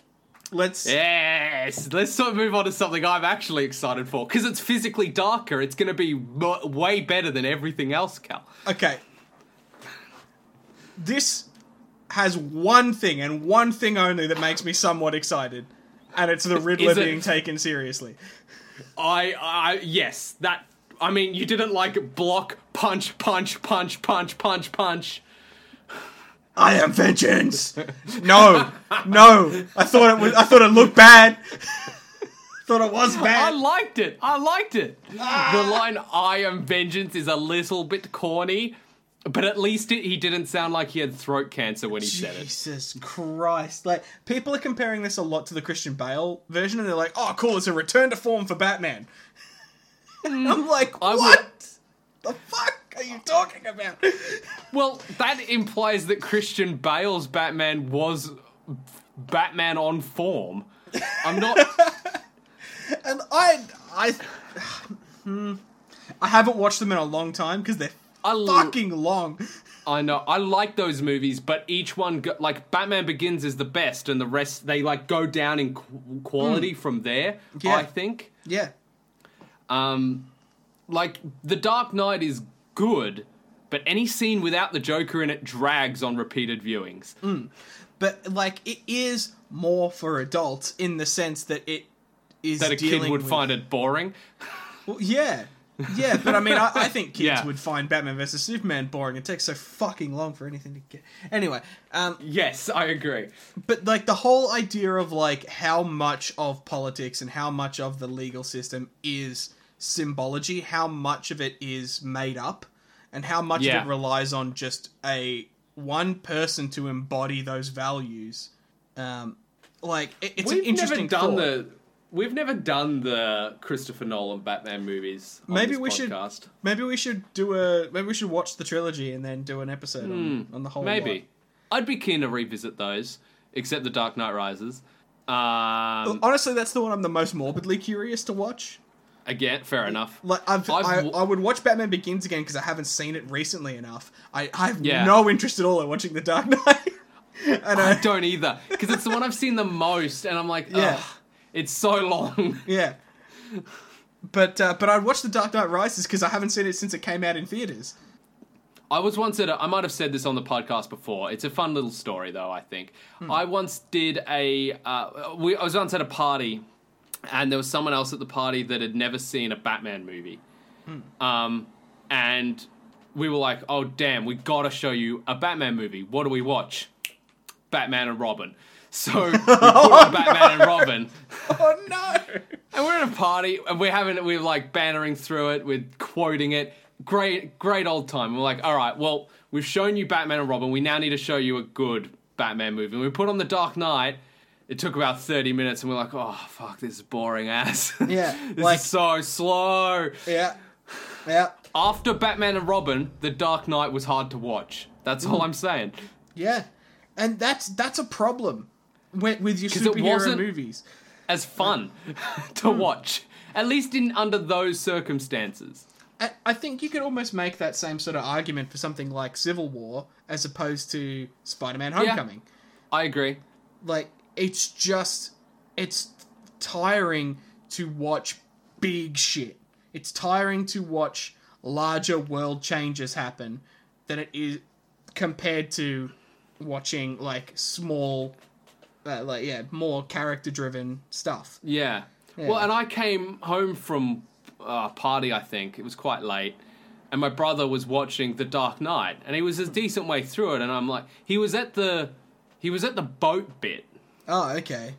Let's. Yes, let's sort of move on to something I'm actually excited for because it's physically darker. It's going to be mo- way better than everything else, Cal. Okay. This has one thing and one thing only that makes me somewhat excited, and it's the Riddler it- being taken seriously. I, I, yes, that. I mean, you didn't like block, punch, punch, punch, punch, punch, punch. I am vengeance. no, no. I thought it was. I thought it looked bad. <laughs> thought it was bad. I liked it. I liked it. The line "I am vengeance" is a little bit corny, but at least it, he didn't sound like he had throat cancer when he said it. Jesus Christ! Like people are comparing this a lot to the Christian Bale version, and they're like, "Oh, cool! It's a return to form for Batman." <laughs> I'm like, I would- what the fuck are you talking about? Well, that implies that Christian Bale's Batman was Batman on form. I'm not. <laughs> And I, I, <sighs> hmm, I haven't watched them in a long time because they're I fucking long. <laughs> I know. I like those movies, but each one, go, like Batman Begins, is the best, and the rest they like go down in qu- quality from there. Yeah. I think. Yeah, Um, like The Dark Knight is good, but any scene without the Joker in it drags on repeated viewings. but like it is more for adults in the sense that it is That a kid would with- find it boring. Well, yeah, <laughs> yeah, but I mean, I, I think kids Yeah. would find Batman vs Superman boring. It takes so fucking long for anything to get. Anyway, um, Yes, I agree. but like the whole idea of like how much of politics and how much of the legal system is symbology, how much of it is made up, and how much Yeah. of it relies on just a one person to embody those values. Um, like it, it's an we've interesting never done thought. the we've never done the Christopher Nolan Batman movies. On Maybe we should- podcast. Maybe we should do a. Maybe we should watch the trilogy and then do an episode on, on the whole. Hmm. Maybe lot. I'd be keen to revisit those, except the Dark Knight Rises. Um, Honestly, that's the one I'm the most morbidly curious to watch. again, fair enough. Like I've, I've I, I would watch Batman Begins again because I haven't seen it recently enough. I, I have Yeah. no interest at all in watching The Dark Knight. <laughs> and I I, don't either because it's the one I've seen the most, and I'm like, <laughs> Yeah. yeah, it's so long. <laughs> yeah. But uh, but I watched The Dark Knight Rises because I haven't seen it since it came out in theaters. I was once at a, I might have said this on the podcast before. It's a fun little story, though, I think. I once did a, uh, we, I was once at a party, and there was someone else at the party that had never seen a Batman movie. Um, and we were like, oh, damn, we gotta show you a Batman movie. What do we watch? Batman and Robin. So we put on Batman and Robin. <laughs> Oh no! And we're at a party and we're having we're like bannering through it, we're quoting it. Great, great old time. We're like, all right, well, we've shown you Batman and Robin. We now need to show you a good Batman movie. And we put on The Dark Knight. It took about 30 minutes and we're like, oh, fuck, this is boring ass. <laughs> Yeah, this like- is so slow. Yeah, yeah, After Batman and Robin, The Dark Knight was hard to watch. That's all hmm. I'm saying. yeah, and that's that's a problem with, with your superhero wasn't- movies. As fun <laughs> to Hmm. watch. At least in under those circumstances. I, I think you could almost make that same sort of argument for something like Civil War as opposed to Spider-Man: Homecoming. I agree. Like it's just it's tiring to watch big shit. It's tiring to watch larger world changes happen than it is compared to watching like small uh, like yeah, more character driven stuff. Yeah. Yeah. Well, and I came home from a party, I think. It was quite late. And my brother was watching The Dark Knight, and he was a decent way through it. And I'm like, he was at the, he was at the boat bit, Oh, okay.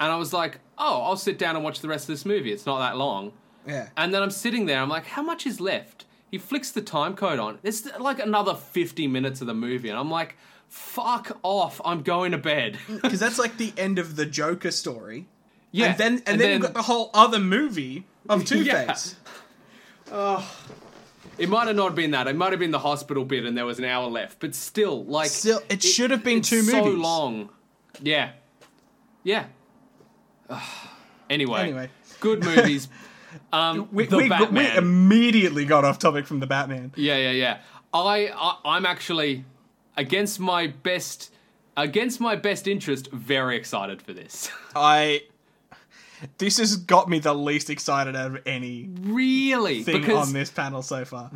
and I was like, oh, I'll sit down and watch the rest of this movie. It's not that long. Yeah. And then I'm sitting there. I'm like, how much is left? He flicks the time code on. It's like another 50 minutes of the movie, and I'm like, fuck off. I'm going to bed. <laughs> Because that's like the end of the Joker story. yeah. And then and, then, you've got the whole other movie of <laughs> Two Face. It might have not been that. It might have been the hospital bit, and there was an hour left. But still, like, Still, it should have been it's two so movies. long. Yeah, yeah. anyway, Anyway. good movies. <laughs> Um, We, the we, we immediately got off topic from the Batman. yeah, yeah, yeah. I, I, I'm actually against my best, against my best interest. Very excited for this. <laughs> I. This has got me the least excited out of any really, thing because on this panel so far.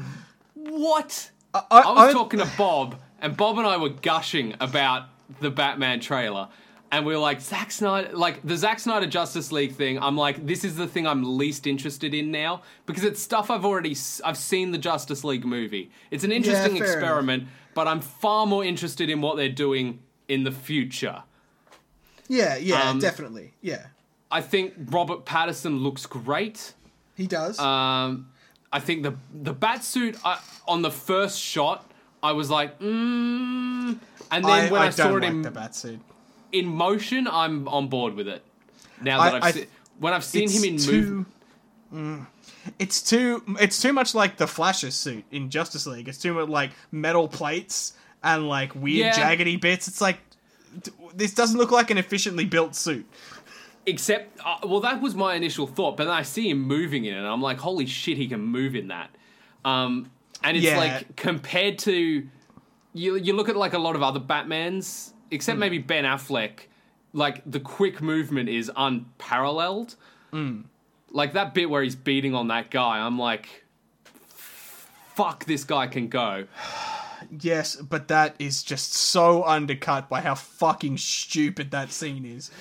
what? I, I was I- talking to Bob, and Bob and I were gushing about the Batman trailer. And we were like, Zack Snyder, like the Zack Snyder Justice League thing. I'm like, this is the thing I'm least interested in now because it's stuff I've already, s- I've seen the Justice League movie. It's an interesting fair experiment, but I'm far more interested in what they're doing in the future. Yeah, yeah, Um, definitely. Yeah. I think Robert Pattinson looks great. He does. Um, I think the the bat suit I, on the first shot, I was like, mm. and then I, when I, I saw it like in, the Batsuit. in motion, I'm on board with it. Now that I I've th- se- when I've seen him in too, movie, Mm. It's too. It's too much like the Flash's suit in Justice League. It's too much like metal plates and like weird Yeah. jaggedy bits. It's like this doesn't look like an efficiently built suit. except uh, well, that was my initial thought, but then I see him moving in it, and I'm like, holy shit, he can move in that. Um, and it's Yeah. like compared to you, you look at like a lot of other Batmans, except maybe Ben Affleck. Like the quick movement is unparalleled. Hmm. Like that bit where he's beating on that guy, I'm like, fuck, this guy can go. <sighs> Yes, but that is just so undercut by how fucking stupid that scene is.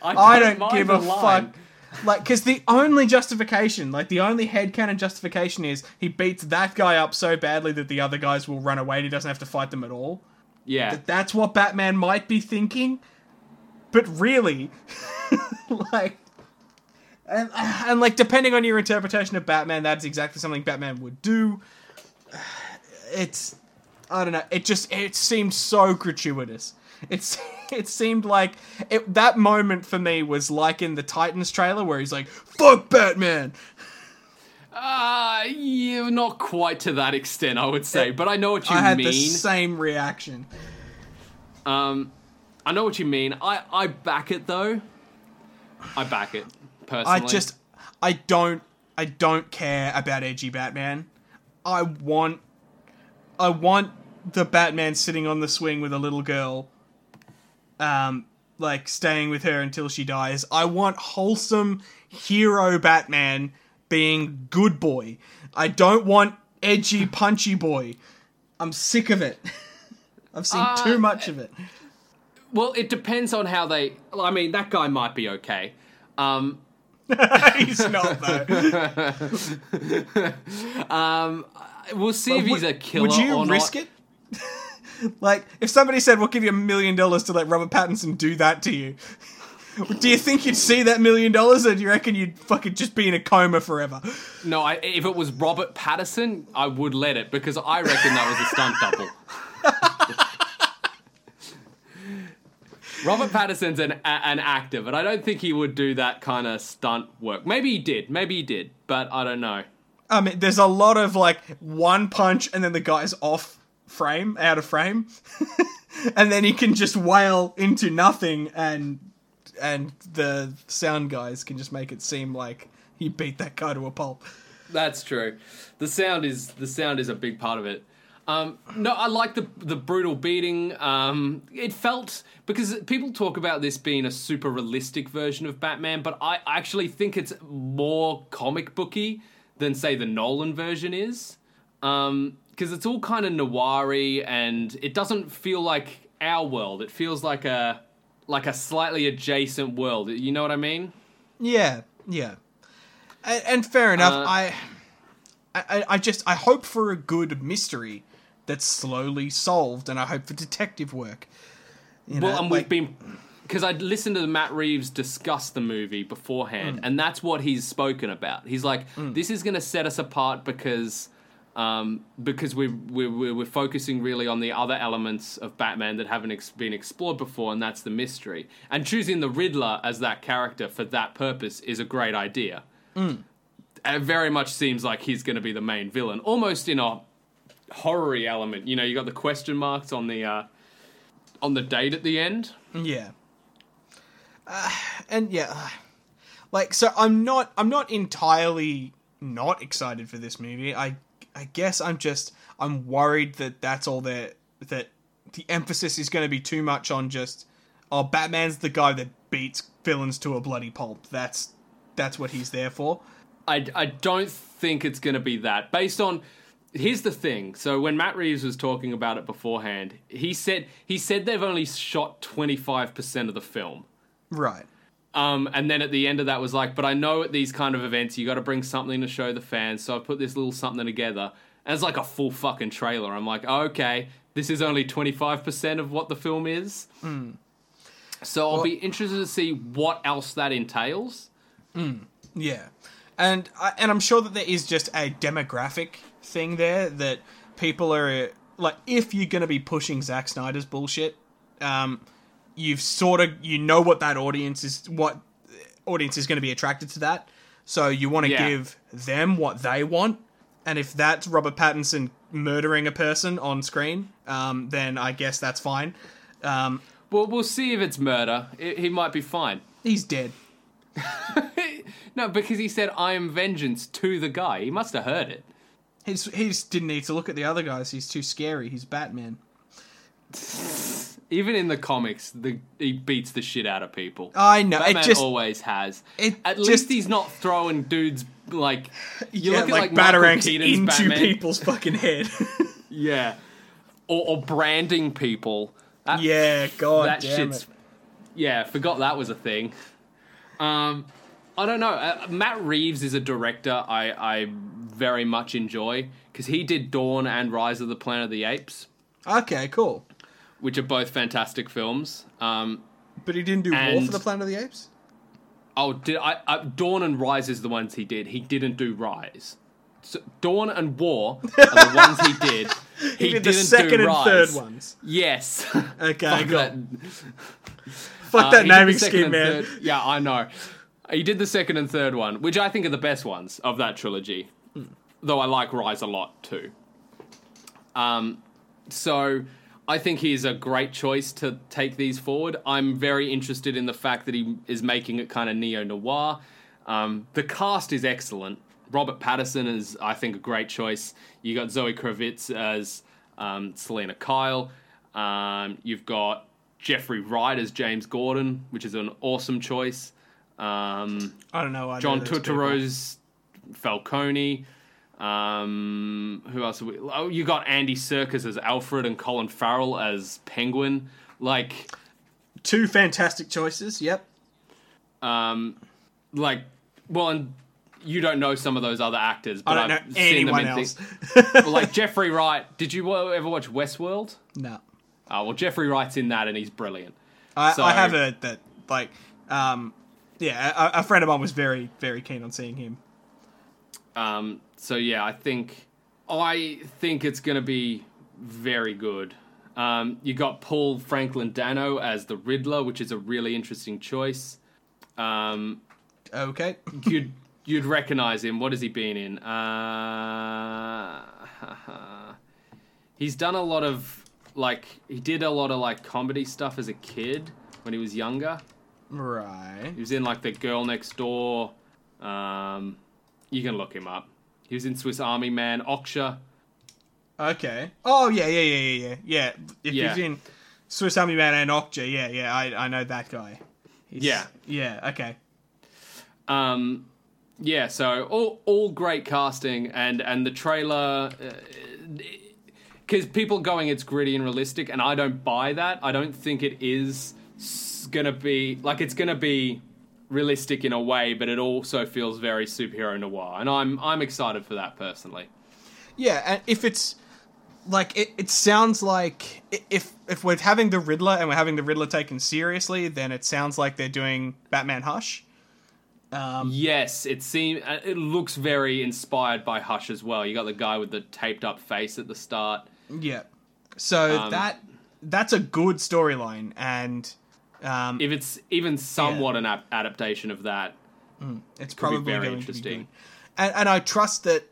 I don't mind give a line. fuck. Like, because the only justification, like, the only headcanon justification is he beats that guy up so badly that the other guys will run away and he doesn't have to fight them at all. Yeah, That's what Batman might be thinking. But really, <laughs> like, and, <sighs> and like, depending on your interpretation of Batman, that's exactly something Batman would do. <sighs> It's, I don't know. It just it seemed so gratuitous. It's <laughs> it seemed like it, that moment for me was like in the Titans trailer where he's like, "Fuck Batman." uh, <laughs> yeah, not quite to that extent, I would say, but I know what you I had mean. the same reaction. Um, I know what you mean. I, I back it though. I back it personally. I just I don't I don't care about edgy Batman. I want I want the Batman sitting on the swing with a little girl um like staying with her until she dies. I want wholesome hero Batman being good boy. I don't want edgy punchy boy. I'm sick of it. <laughs> I've seen Uh, too much of it. well, it depends on how they. I mean, that guy might be okay. Um, <laughs> He's not though. <laughs> um, we'll see if he's a killer Would you or risk not. it? <laughs> like, if somebody said, "We'll give you a million dollars to let Robert Pattinson do that to you," do you think you'd see that million dollars, or do you reckon you'd fucking just be in a coma forever? No, I, if it was Robert Pattinson, I would let it because I reckon that was a stunt double. Robert Pattinson's an a, an actor, but I don't think he would do that kind of stunt work. Maybe he did, maybe he did, but I don't know. I mean, there's a lot of like one punch, and then the guy's off frame, out of frame, <laughs> and then he can just wail into nothing, and and the sound guys can just make it seem like he beat that guy to a pulp. That's true. The sound is the sound is a big part of it. Um, no, I like the the brutal beating. Um, it felt because people talk about this being a super realistic version of Batman, but I actually think it's more comic booky than say the Nolan version is. Because it's all kind of noiry and it doesn't feel like our world. It feels like a like a slightly adjacent world. You know what I mean? Yeah, yeah, and, and fair enough. Uh, I, I, I just I hope for a good mystery that's slowly solved, and I hope for detective work. You Well, know, and like- we've been because I'd listened to Matt Reeves discuss the movie beforehand, Hmm. and that's what he's spoken about. He's like, "This is going to set us apart because." Um, because we're, we're, we're focusing really on the other elements of Batman that haven't ex- been explored before, and that's the mystery. And choosing the Riddler as that character for that purpose is a great idea. Hmm. It very much seems like he's going to be the main villain, almost in a horror element. You know, you got the question marks on the uh, on the date at the end. Yeah. Uh, and yeah, uh, like so I'm not I'm not entirely not excited for this movie. I I guess I'm just I'm worried that that's all that that the emphasis is going to be too much on just oh Batman's the guy that beats villains to a bloody pulp. That's that's what he's there for. I, I don't think it's going to be that. Based on here's the thing. So when Matt Reeves was talking about it beforehand, he said he said they've only shot 25% of the film. Right. Um, and then at the end of that was like, but I know at these kind of events you got to bring something to show the fans, so I put this little something together. And it's like a full fucking trailer. I'm like, oh, okay, this is only 25% of what the film is. So I'll Well- be interested to see what else that entails. Yeah, and I, and I'm sure that there is just a demographic thing there that people are like, if you're going to be pushing Zack Snyder's bullshit, um, you've sort of you know what that audience is, what audience is going to be attracted to that, so you want to Yeah. give them what they want, and if that's Robert Pattinson murdering a person on screen, um, then I guess that's fine. Um, Well, we'll see if it's murder. I- he might be fine. he's dead. <laughs> No, because he said, I am vengeance to the guy. He must have heard it. He's he just didn't need to look at the other guys. He's too scary. He's Batman. Even in the comics, the, he beats the shit out of people. I know. Batman it just always has. it At just- least he's not throwing dudes like. You yeah, look at like, like, batarangs into Batman. people's fucking head. <laughs> Yeah. Or, or branding people. That, yeah, god that damn shit's. it. Yeah, forgot that was a thing. Um, I don't know. Uh, Matt Reeves is a director I, I very much enjoy because he did Dawn and Rise of the Planet of the Apes, Okay, cool. which are both fantastic films. Um, But he didn't do War for the Planet of the Apes. oh, did I, I? Dawn and Rise is the ones he did. He didn't do Rise. So Dawn and War are the <laughs> ones he did. He, He, did didn't the second and Rise. third ones. Yes. <laughs> Okay, Fuck cool. that. Fuck Uh, that he naming scheme, man. third- Yeah, I know. He did the second and third one, which I think are the best ones of that trilogy. Though I like Rise a lot too. Um, so I think he's a great choice to take these forward. I'm very interested in the fact that he is making it kind of neo noir. Um, the cast is excellent. Robert Pattinson is, I think, a great choice. You got Zoe Kravitz as um, Selina Kyle. Um, you've got Jeffrey Wright as James Gordon, which is an awesome choice. Um, I don't know. either John of those people. Turturro's Falcone. Um, who else? Are we, oh, you got Andy Serkis as Alfred and Colin Farrell as Penguin. Like, Two fantastic choices. Yep. um, like, well, and you don't know some of those other actors, but I don't know I've seen them anyone in else. things. like <laughs> Jeffrey Wright. Did you ever watch Westworld? no. Oh, well, Jeffrey Wright's in that, and he's brilliant. I, So- I have heard that, like, um, yeah, a, a friend of mine was very, very keen on seeing him. Um, so yeah, I think I think it's going to be very good. Um, you got Paul Franklin Dano as the Riddler, which is a really interesting choice. Um, Okay. <laughs> you'd you'd recognize him. What has he been in? Uh, <laughs> he's done a lot of like he did a lot of like comedy stuff as a kid when he was younger. Right. He was in like the Girl Next Door. Um, you can look him up. He was in Swiss Army Man, Okja. Okay. Oh yeah, yeah, yeah, yeah, yeah. Yeah. If Yeah. he's in Swiss Army Man and Okja, yeah, yeah, I, I know that guy. He's- Yeah. Yeah. Okay. Um, yeah, so all all great casting and and the trailer. Because people going, it's gritty and realistic, and I don't buy that. I don't think it is s- gonna be like it's gonna be realistic in a way, but it also feels very superhero noir, and I'm I'm excited for that personally. Yeah, and if it's like it, it sounds like if if we're having the Riddler and we're having the Riddler taken seriously, then it sounds like they're doing Batman Hush. Um, Yes, it seems it looks very inspired by Hush as well. You got the guy with the taped up face at the start. Yeah. So Um, that that's a good storyline, and um, If it's even somewhat an ap- adaptation of that, it's be probably very going interesting. to be good. And and I trust that.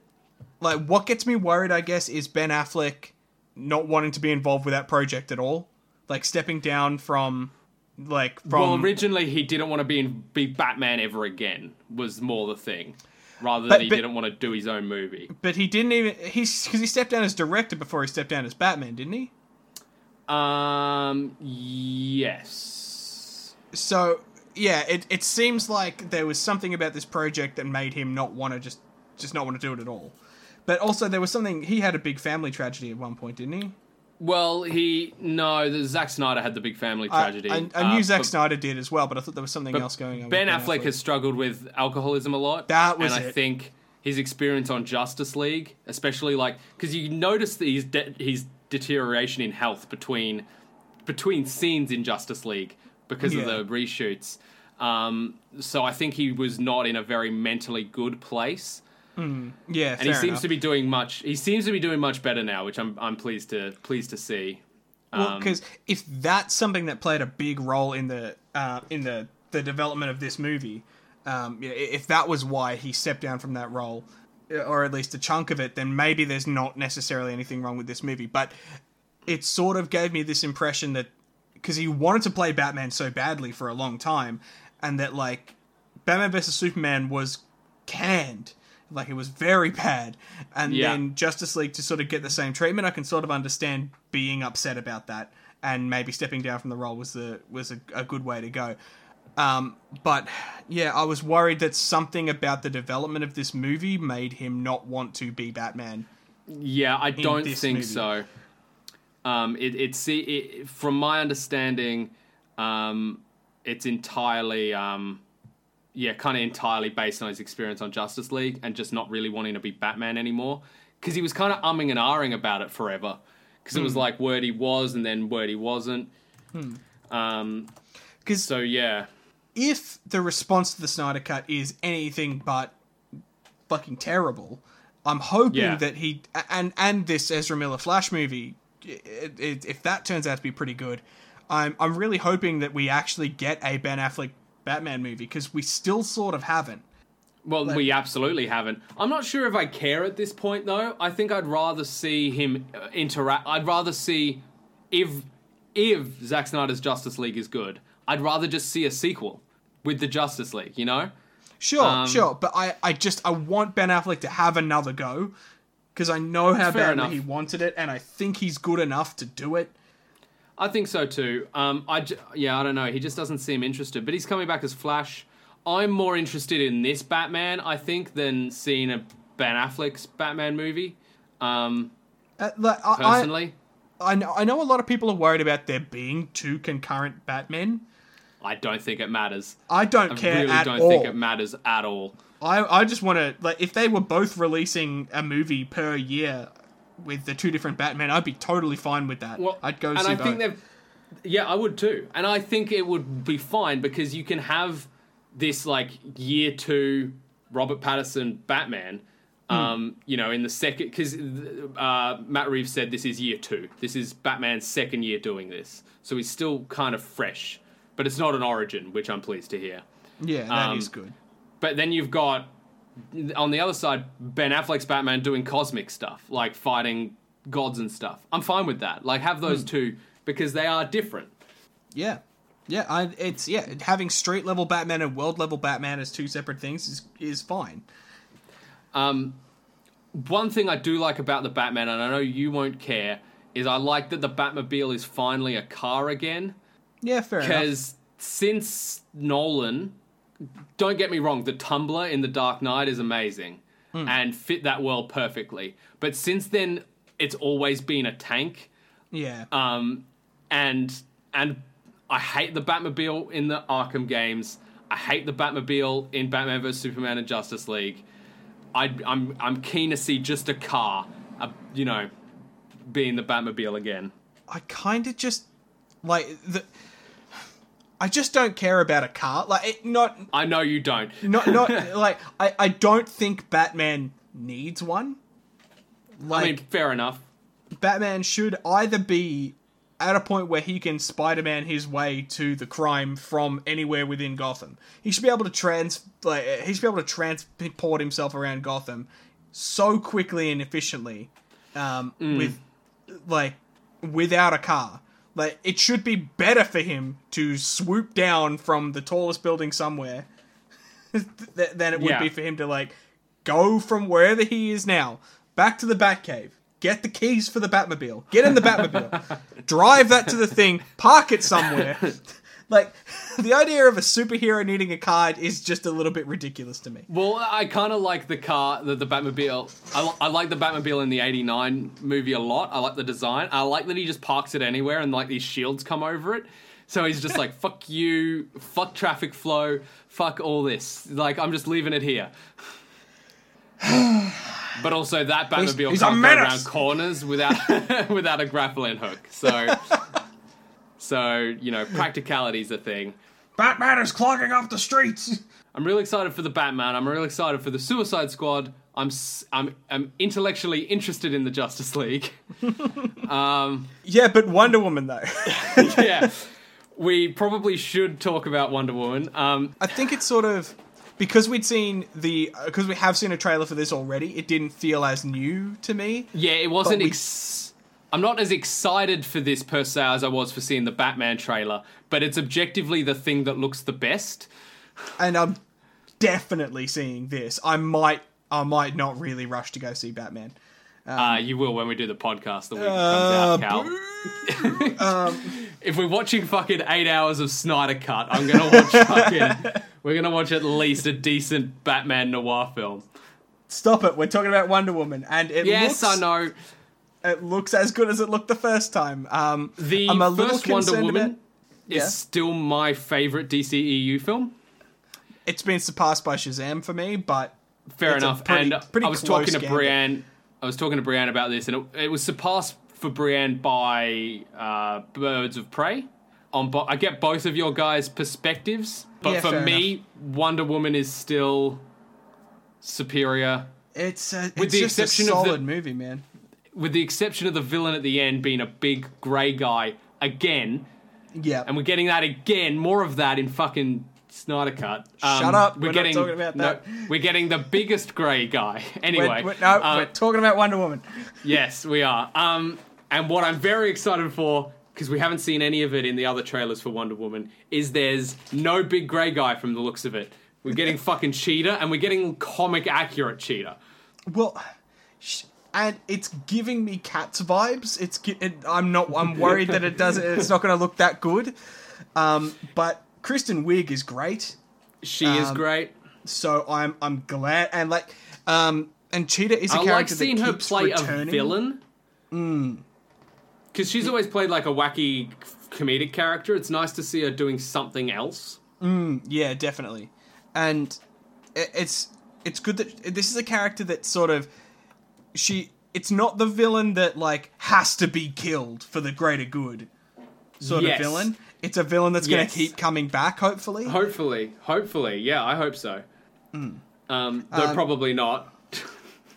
Like, what gets me worried, I guess, is Ben Affleck not wanting to be involved with that project at all. Like stepping down from, like from. well, originally he didn't want to be in, be Batman ever again. Was more the thing, rather than But- he but- didn't want to do his own movie. but he didn't even he's because he stepped down as director before he stepped down as Batman, didn't he? Um, yes, So yeah, it it seems like there was something about this project that made him not want to just just not want to do it at all. But also there was something he had a big family tragedy at one point, didn't he? Well, he no. The Zack Snyder had the big family tragedy. I, I, knew Uh, Zack Snyder did as well, but I thought there was something else going on. Ben with Affleck has struggled with alcoholism a lot. That was and I think his experience on Justice League, especially like because you notice that he's de- his deterioration in health between between scenes in Justice League because Yeah. of the reshoots. Um, so I think he was not in a very mentally good place, yeah, and he seems to be doing much. He seems to be doing much better now, which I'm I'm pleased to pleased to see. Well, Um, because if that's something that played a big role in the uh, in the the development of this movie, um, yeah, if that was why he stepped down from that role, uh, or at least a chunk of it, then maybe there's not necessarily anything wrong with this movie. But it sort of gave me this impression that because he wanted to play Batman so badly for a long time, and that like Batman vs Superman was canned. Like it was very bad, and Yeah. then Justice League to sort of get the same treatment. I can sort of understand being upset about that, and maybe stepping down from the role was the was a, a good way to go. Um, but yeah, I was worried that something about the development of this movie made him not want to be Batman. Yeah, I don't think movie. so. Um, it, it's it, from my understanding, um, it's entirely, um, yeah, kind of entirely based on his experience on Justice League and just not really wanting to be Batman anymore. Because he was kind of umming and ahhing about it forever. Because it was like word he was and then word he wasn't. Um, Because so yeah, if the response to the Snyder Cut is anything but fucking terrible, I'm hoping Yeah. that he and and this Ezra Miller Flash movie, it, it, if that turns out to be pretty good, I'm I'm really hoping that we actually get a Ben Affleck Batman movie because we still sort of haven't. Well, we absolutely haven't. I'm not sure if I care at this point, though. I think I'd rather see him uh, interact. I'd rather see if if Zack Snyder's Justice League is good, I'd rather just see a sequel with the Justice League. You know? Sure, Um, sure, but I, I just I want Ben Affleck to have another go because I know how Fair badly enough. he wanted it, and I think he's good enough to do it. I think so too. Um, I j- yeah, I don't know. He just doesn't seem interested. But he's coming back as Flash. I'm more interested in this Batman, I think, than seeing a Ben Affleck's Batman movie. Um, Uh, like, I, I, personally, I know I know a lot of people are worried about there being two concurrent Batmen. I, don't think it matters. I don't I care really at don't all. think it matters at all. I I just want to like if they were both releasing a movie per year with the two different Batmen, I'd be totally fine with that. Well, I'd go and see I both. think they've. Yeah, I would too, and I think it would be fine because you can have this like year two Robert Pattinson Batman. Hmm. Um, you know, in the second, because uh, Matt Reeves said this is year two. This is Batman's second year doing this, so he's still kind of fresh, but it's not an origin, which I'm pleased to hear. yeah, that is um, good. But then you've got on the other side Ben Affleck's Batman doing cosmic stuff, like fighting gods and stuff. I'm fine with that. Like have Hmm. those two because they are different. Yeah. Yeah, I, it's yeah. Having street level Batman and world level Batman as two separate things is is fine. Um, one thing I do like about the Batman, and I know you won't care, is I like that the Batmobile is finally a car again. Yeah, fair enough. Because since Nolan, don't get me wrong, the Tumbler in The Dark Knight is amazing Hmm. and fit that world perfectly. But since then, it's always been a tank. Yeah, Um, and and I hate the Batmobile in the Arkham games. I hate the Batmobile in Batman vs Superman and Justice League. I, I'm I'm keen to see just a car, uh, you know, being the Batmobile again. I kind of just like the. I just don't care about a car. Like it, not I know you don't. not not <laughs> like I I don't think Batman needs one. Like I mean, fair enough. Batman should either be at a point where he can Spider-Man his way to the crime from anywhere within Gotham. He should be able to trans like he should be able to transport himself around Gotham so quickly and efficiently um, with like without a car. Like it should be better for him to swoop down from the tallest building somewhere <laughs> th- than it would Yeah. be for him to like go from wherever he is now back to the Batcave, get the keys for the Batmobile, get in the Batmobile, <laughs> drive that to the thing, park it somewhere. <laughs> like <laughs> the idea of a superhero needing a car is just a little bit ridiculous to me. Well, I kind of like the car, the, the Batmobile. I, li- I like the Batmobile in the '89 movie a lot. I like the design. I like that he just parks it anywhere and like these shields come over it. So he's just like, <laughs> "Fuck you, fuck traffic flow, fuck all this." Like I'm just leaving it here. <sighs> But also that Batmobile he's a can't go around <laughs> corners without without a grappling hook. So, so you know, practicality's a thing. Batman is clogging up the streets. <laughs> I'm really excited for the Batman. I'm really excited for the Suicide Squad. I'm I'm I'm intellectually interested in the Justice League. <laughs> um, Yeah, but Wonder Woman though. <laughs> yeah, we probably should talk about Wonder Woman. Um, I think it's sort of because we'd seen the because we have seen a trailer for this already. It didn't feel as new to me. yeah, it wasn't. Ex- I'm not as excited for this per se as I was for seeing the Batman trailer, but it's objectively the thing that looks the best. and I'm definitely seeing this. I might, I might not really rush to go see Batman. uh, you will when we do the podcast the week Uh, it comes out, Cal. <laughs> if we're watching fucking eight hours of Snyder Cut, I'm gonna watch <laughs> fucking. we're gonna watch at least a decent Batman noir film. Stop it! We're talking about Wonder Woman, and it Yes, looks, I know. It looks as good as it looked the first time. Um, The I'm a little first Wonder Woman about- is Yeah. still my favorite DCEU film. it's been surpassed by Shazam for me, but Fair enough. pretty- and pretty I was talking to. Brienne. I was talking to Brienne about this, and it, it was surpassed for Brienne by uh, Birds of Prey. On, bo- I get both of your guys' perspectives, but Yeah, for me, Wonder Woman is still superior. it's a, With it's the just a exception of the- solid movie, man. With the exception of the villain at the end being a big grey guy again, Yeah, and we're getting that again, more of that in fucking Snyder Cut. Um, Shut up, We're, we're not getting talking about no, that. we're getting the biggest grey guy. <laughs> we're, Anyway, we're, no, um, we're talking about Wonder Woman. <laughs> yes, we are. Um, and what I'm very excited for because we haven't seen any of it in the other trailers for Wonder Woman, is there's no big grey guy from the looks of it. We're getting <laughs> fucking Cheetah, and we're getting comic accurate Cheetah. Well, sh- and it's giving me cats vibes. It's it, I'm not. <laughs> I'm worried that it doesn't. It's not going to look that good. Um, but Kristen Wiig is great, She is Um, great. so I'm I'm glad. And like, um, and Cheetah is a I character like seeing that her play returning. a villain. Because she's always played like a wacky comedic character. It's nice to see her doing something else. Yeah, definitely. And it, it's it's good that this is a character that sort of she it's not the villain that like has to be killed for the greater good sort Yes. of villain. It's a villain that's going to keep coming back hopefully. Hopefully, hopefully, yeah, I hope so. Um, though probably not.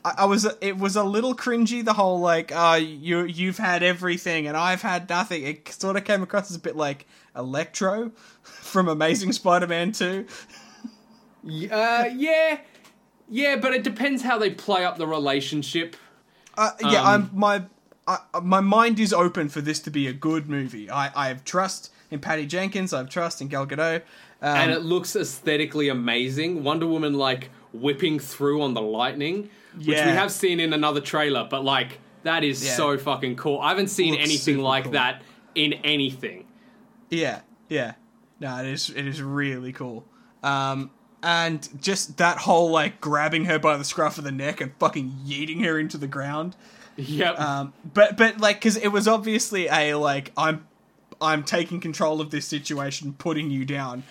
I, I was it was a little cringy the whole like uh you you've had everything and I've had nothing. It sort of came across as a bit like Electro <laughs> from Amazing Spider-Man 2. Uh, yeah, yeah, but it depends how they play up the relationship. Uh, yeah, Um, I'm my I, my mind is open for this to be a good movie. I, I have trust in Patty Jenkins. I have trust in Gal Gadot. Um, and it looks aesthetically amazing. Wonder Woman like whipping through on the lightning, which we have seen in another trailer, but like that is Yeah. so fucking cool. I haven't seen anything like cool. that in anything. yeah, yeah. No, it is it is really cool. Um, and just that whole like grabbing her by the scruff of the neck and fucking yeeting her into the ground. Yep. Um, but but like because it was obviously a like I'm I'm taking control of this situation, putting you down.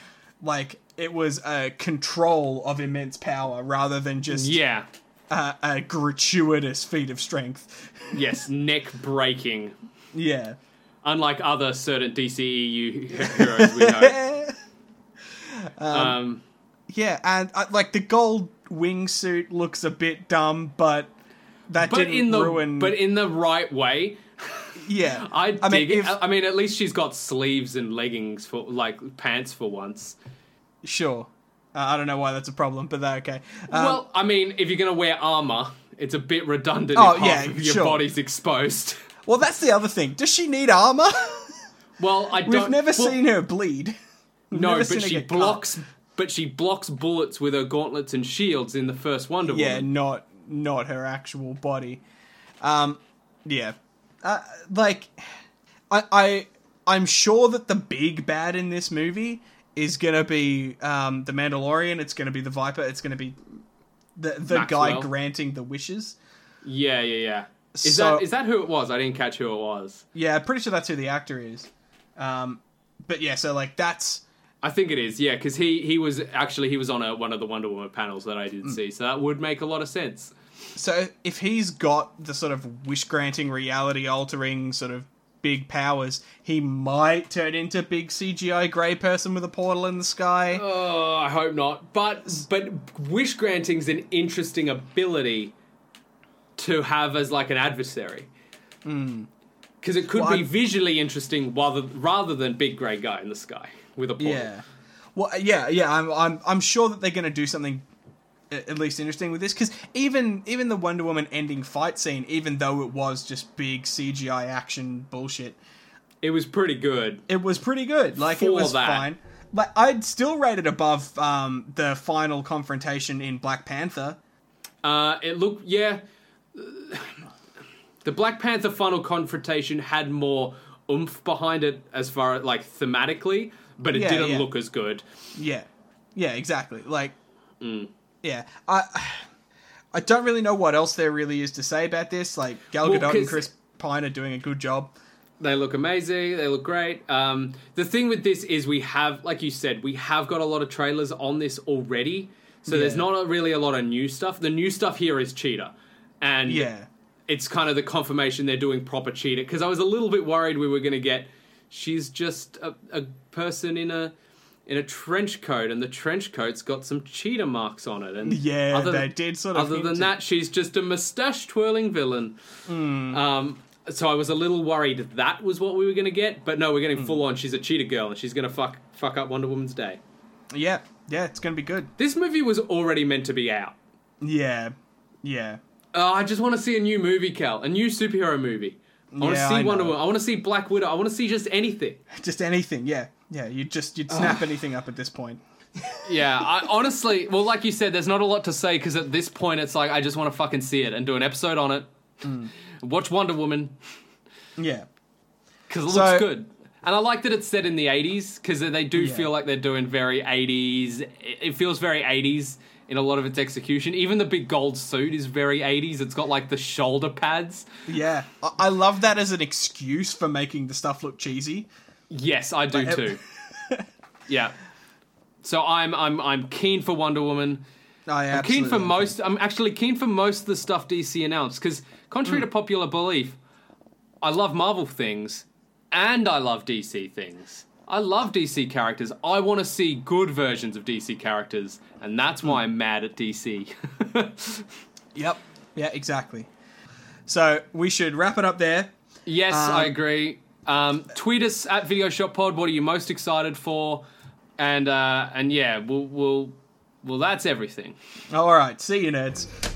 Like it was a control of immense power rather than just yeah. a, a gratuitous feat of strength. Yes, <laughs> neck breaking. Yeah. Unlike other certain DCEU <laughs> heroes we know. <laughs> Um, yeah, and uh, like the gold wingsuit looks a bit dumb, but that but didn't in the ruin. but in the right way. yeah, <laughs> I dig I mean, it. if- I mean, at least she's got sleeves and leggings for like pants for once. sure. Uh, I don't know why that's a problem, but that okay. Um, well, I mean, if you're gonna wear armor, it's a bit redundant Oh, yeah, your sure. body's exposed. <laughs> well, that's the other thing. Does she need armor? Well, I <laughs> We've never well, seen her bleed. We've No, but she blocks cut. But she blocks bullets with her gauntlets and shields in the first Wonder Yeah, Woman. not not her actual body. Um, yeah, uh, like I I I'm sure that the big bad in this movie is gonna be um the Mandalorian. It's gonna be the Viper. It's gonna be the the guy granting the wishes. Yeah, yeah, yeah. Is So- that is that who it was? I didn't catch who it was. Yeah, pretty sure that's who the actor is. Um, but yeah, so like that's I think it is. Yeah, because he he was actually he was on a, one of the Wonder Woman panels that I did Mm. see, so that would make a lot of sense. So if he's got the sort of wish granting, reality altering sort of big powers, he might turn into big CGI grey person with a portal in the sky. Oh, I hope not. But but wish granting's an interesting ability to have as like an adversary. Because it could Well, be visually interesting rather rather than big grey guy in the sky with a portal. yeah. Well, yeah, yeah. I'm, I'm, I'm sure that they're going to do something at least interesting with this because even, even the Wonder Woman ending fight scene, even though it was just big CGI action bullshit, It was pretty good. it was pretty good. Like it was that. fine. Like I'd still rate it above um, the final confrontation in Black Panther. Uh, it looked yeah. <sighs> The Black Panther final confrontation had more oomph behind it as far as like thematically, but it Yeah, didn't yeah. look as good. Yeah, yeah, exactly. Like, Mm. yeah, I, I don't really know what else there really is to say about this. Like, Gal Well, Gadot and 'cause- Chris Pine are doing a good job. They look amazing. They look great. Um, the thing with this is we have, like you said, we have got a lot of trailers on this already. So there's not a, really a lot of new stuff. The new stuff here is Cheetah, and Yeah, it's kind of the confirmation they're doing proper Cheetah. Because I was a little bit worried we were going to get she's just a, a person in a in a trench coat, and the trench coat's got some cheetah marks on it. And yeah, other they did sort of. other than that, she's just a mustache twirling villain. Hmm. Um, so I was a little worried that was what we were going to get, but no, we're getting full on. She's a cheetah girl, and she's going to fuck fuck up Wonder Woman's day. yeah, yeah, it's gonna be good. This movie was already meant to be out. Yeah, yeah, Uh, I just want to see a new movie, Cal, a new superhero movie. I want to Yeah, see Wonder. Woman. I want to see Black Widow. I want to see just anything. Just anything, yeah, yeah. You'd just you'd snap anything up at this point. Yeah, I honestly, well, like you said, there's not a lot to say because at this point, it's like I just want to fucking see it and do an episode on it. Mm. Watch Wonder Woman Yeah, because it So- looks good, and I like that it's set in the '80s because they do Yeah. feel like they're doing very '80s. It it feels very '80s in a lot of its execution. Even the big gold suit is very '80s. It's got like the shoulder pads. yeah. I, I love that as an excuse for making the stuff look cheesy. Yes, I do too. <laughs> yeah. So I'm I'm I'm keen for Wonder Woman. I I'm keen for most. I'm actually keen for most of the stuff DC announced because, contrary Hmm. to popular belief, I love Marvel things and I love DC things. I love DC characters. I want to see good versions of DC characters, and that's Hmm. why I'm mad at DC. <laughs> Yep. Yeah, exactly. So we should wrap it up there. yes, Um, I agree. Um, tweet us at Video Shop Pod. What are you most excited for? And uh, and yeah, we'll we'll well that's everything. All right. See you, nerds.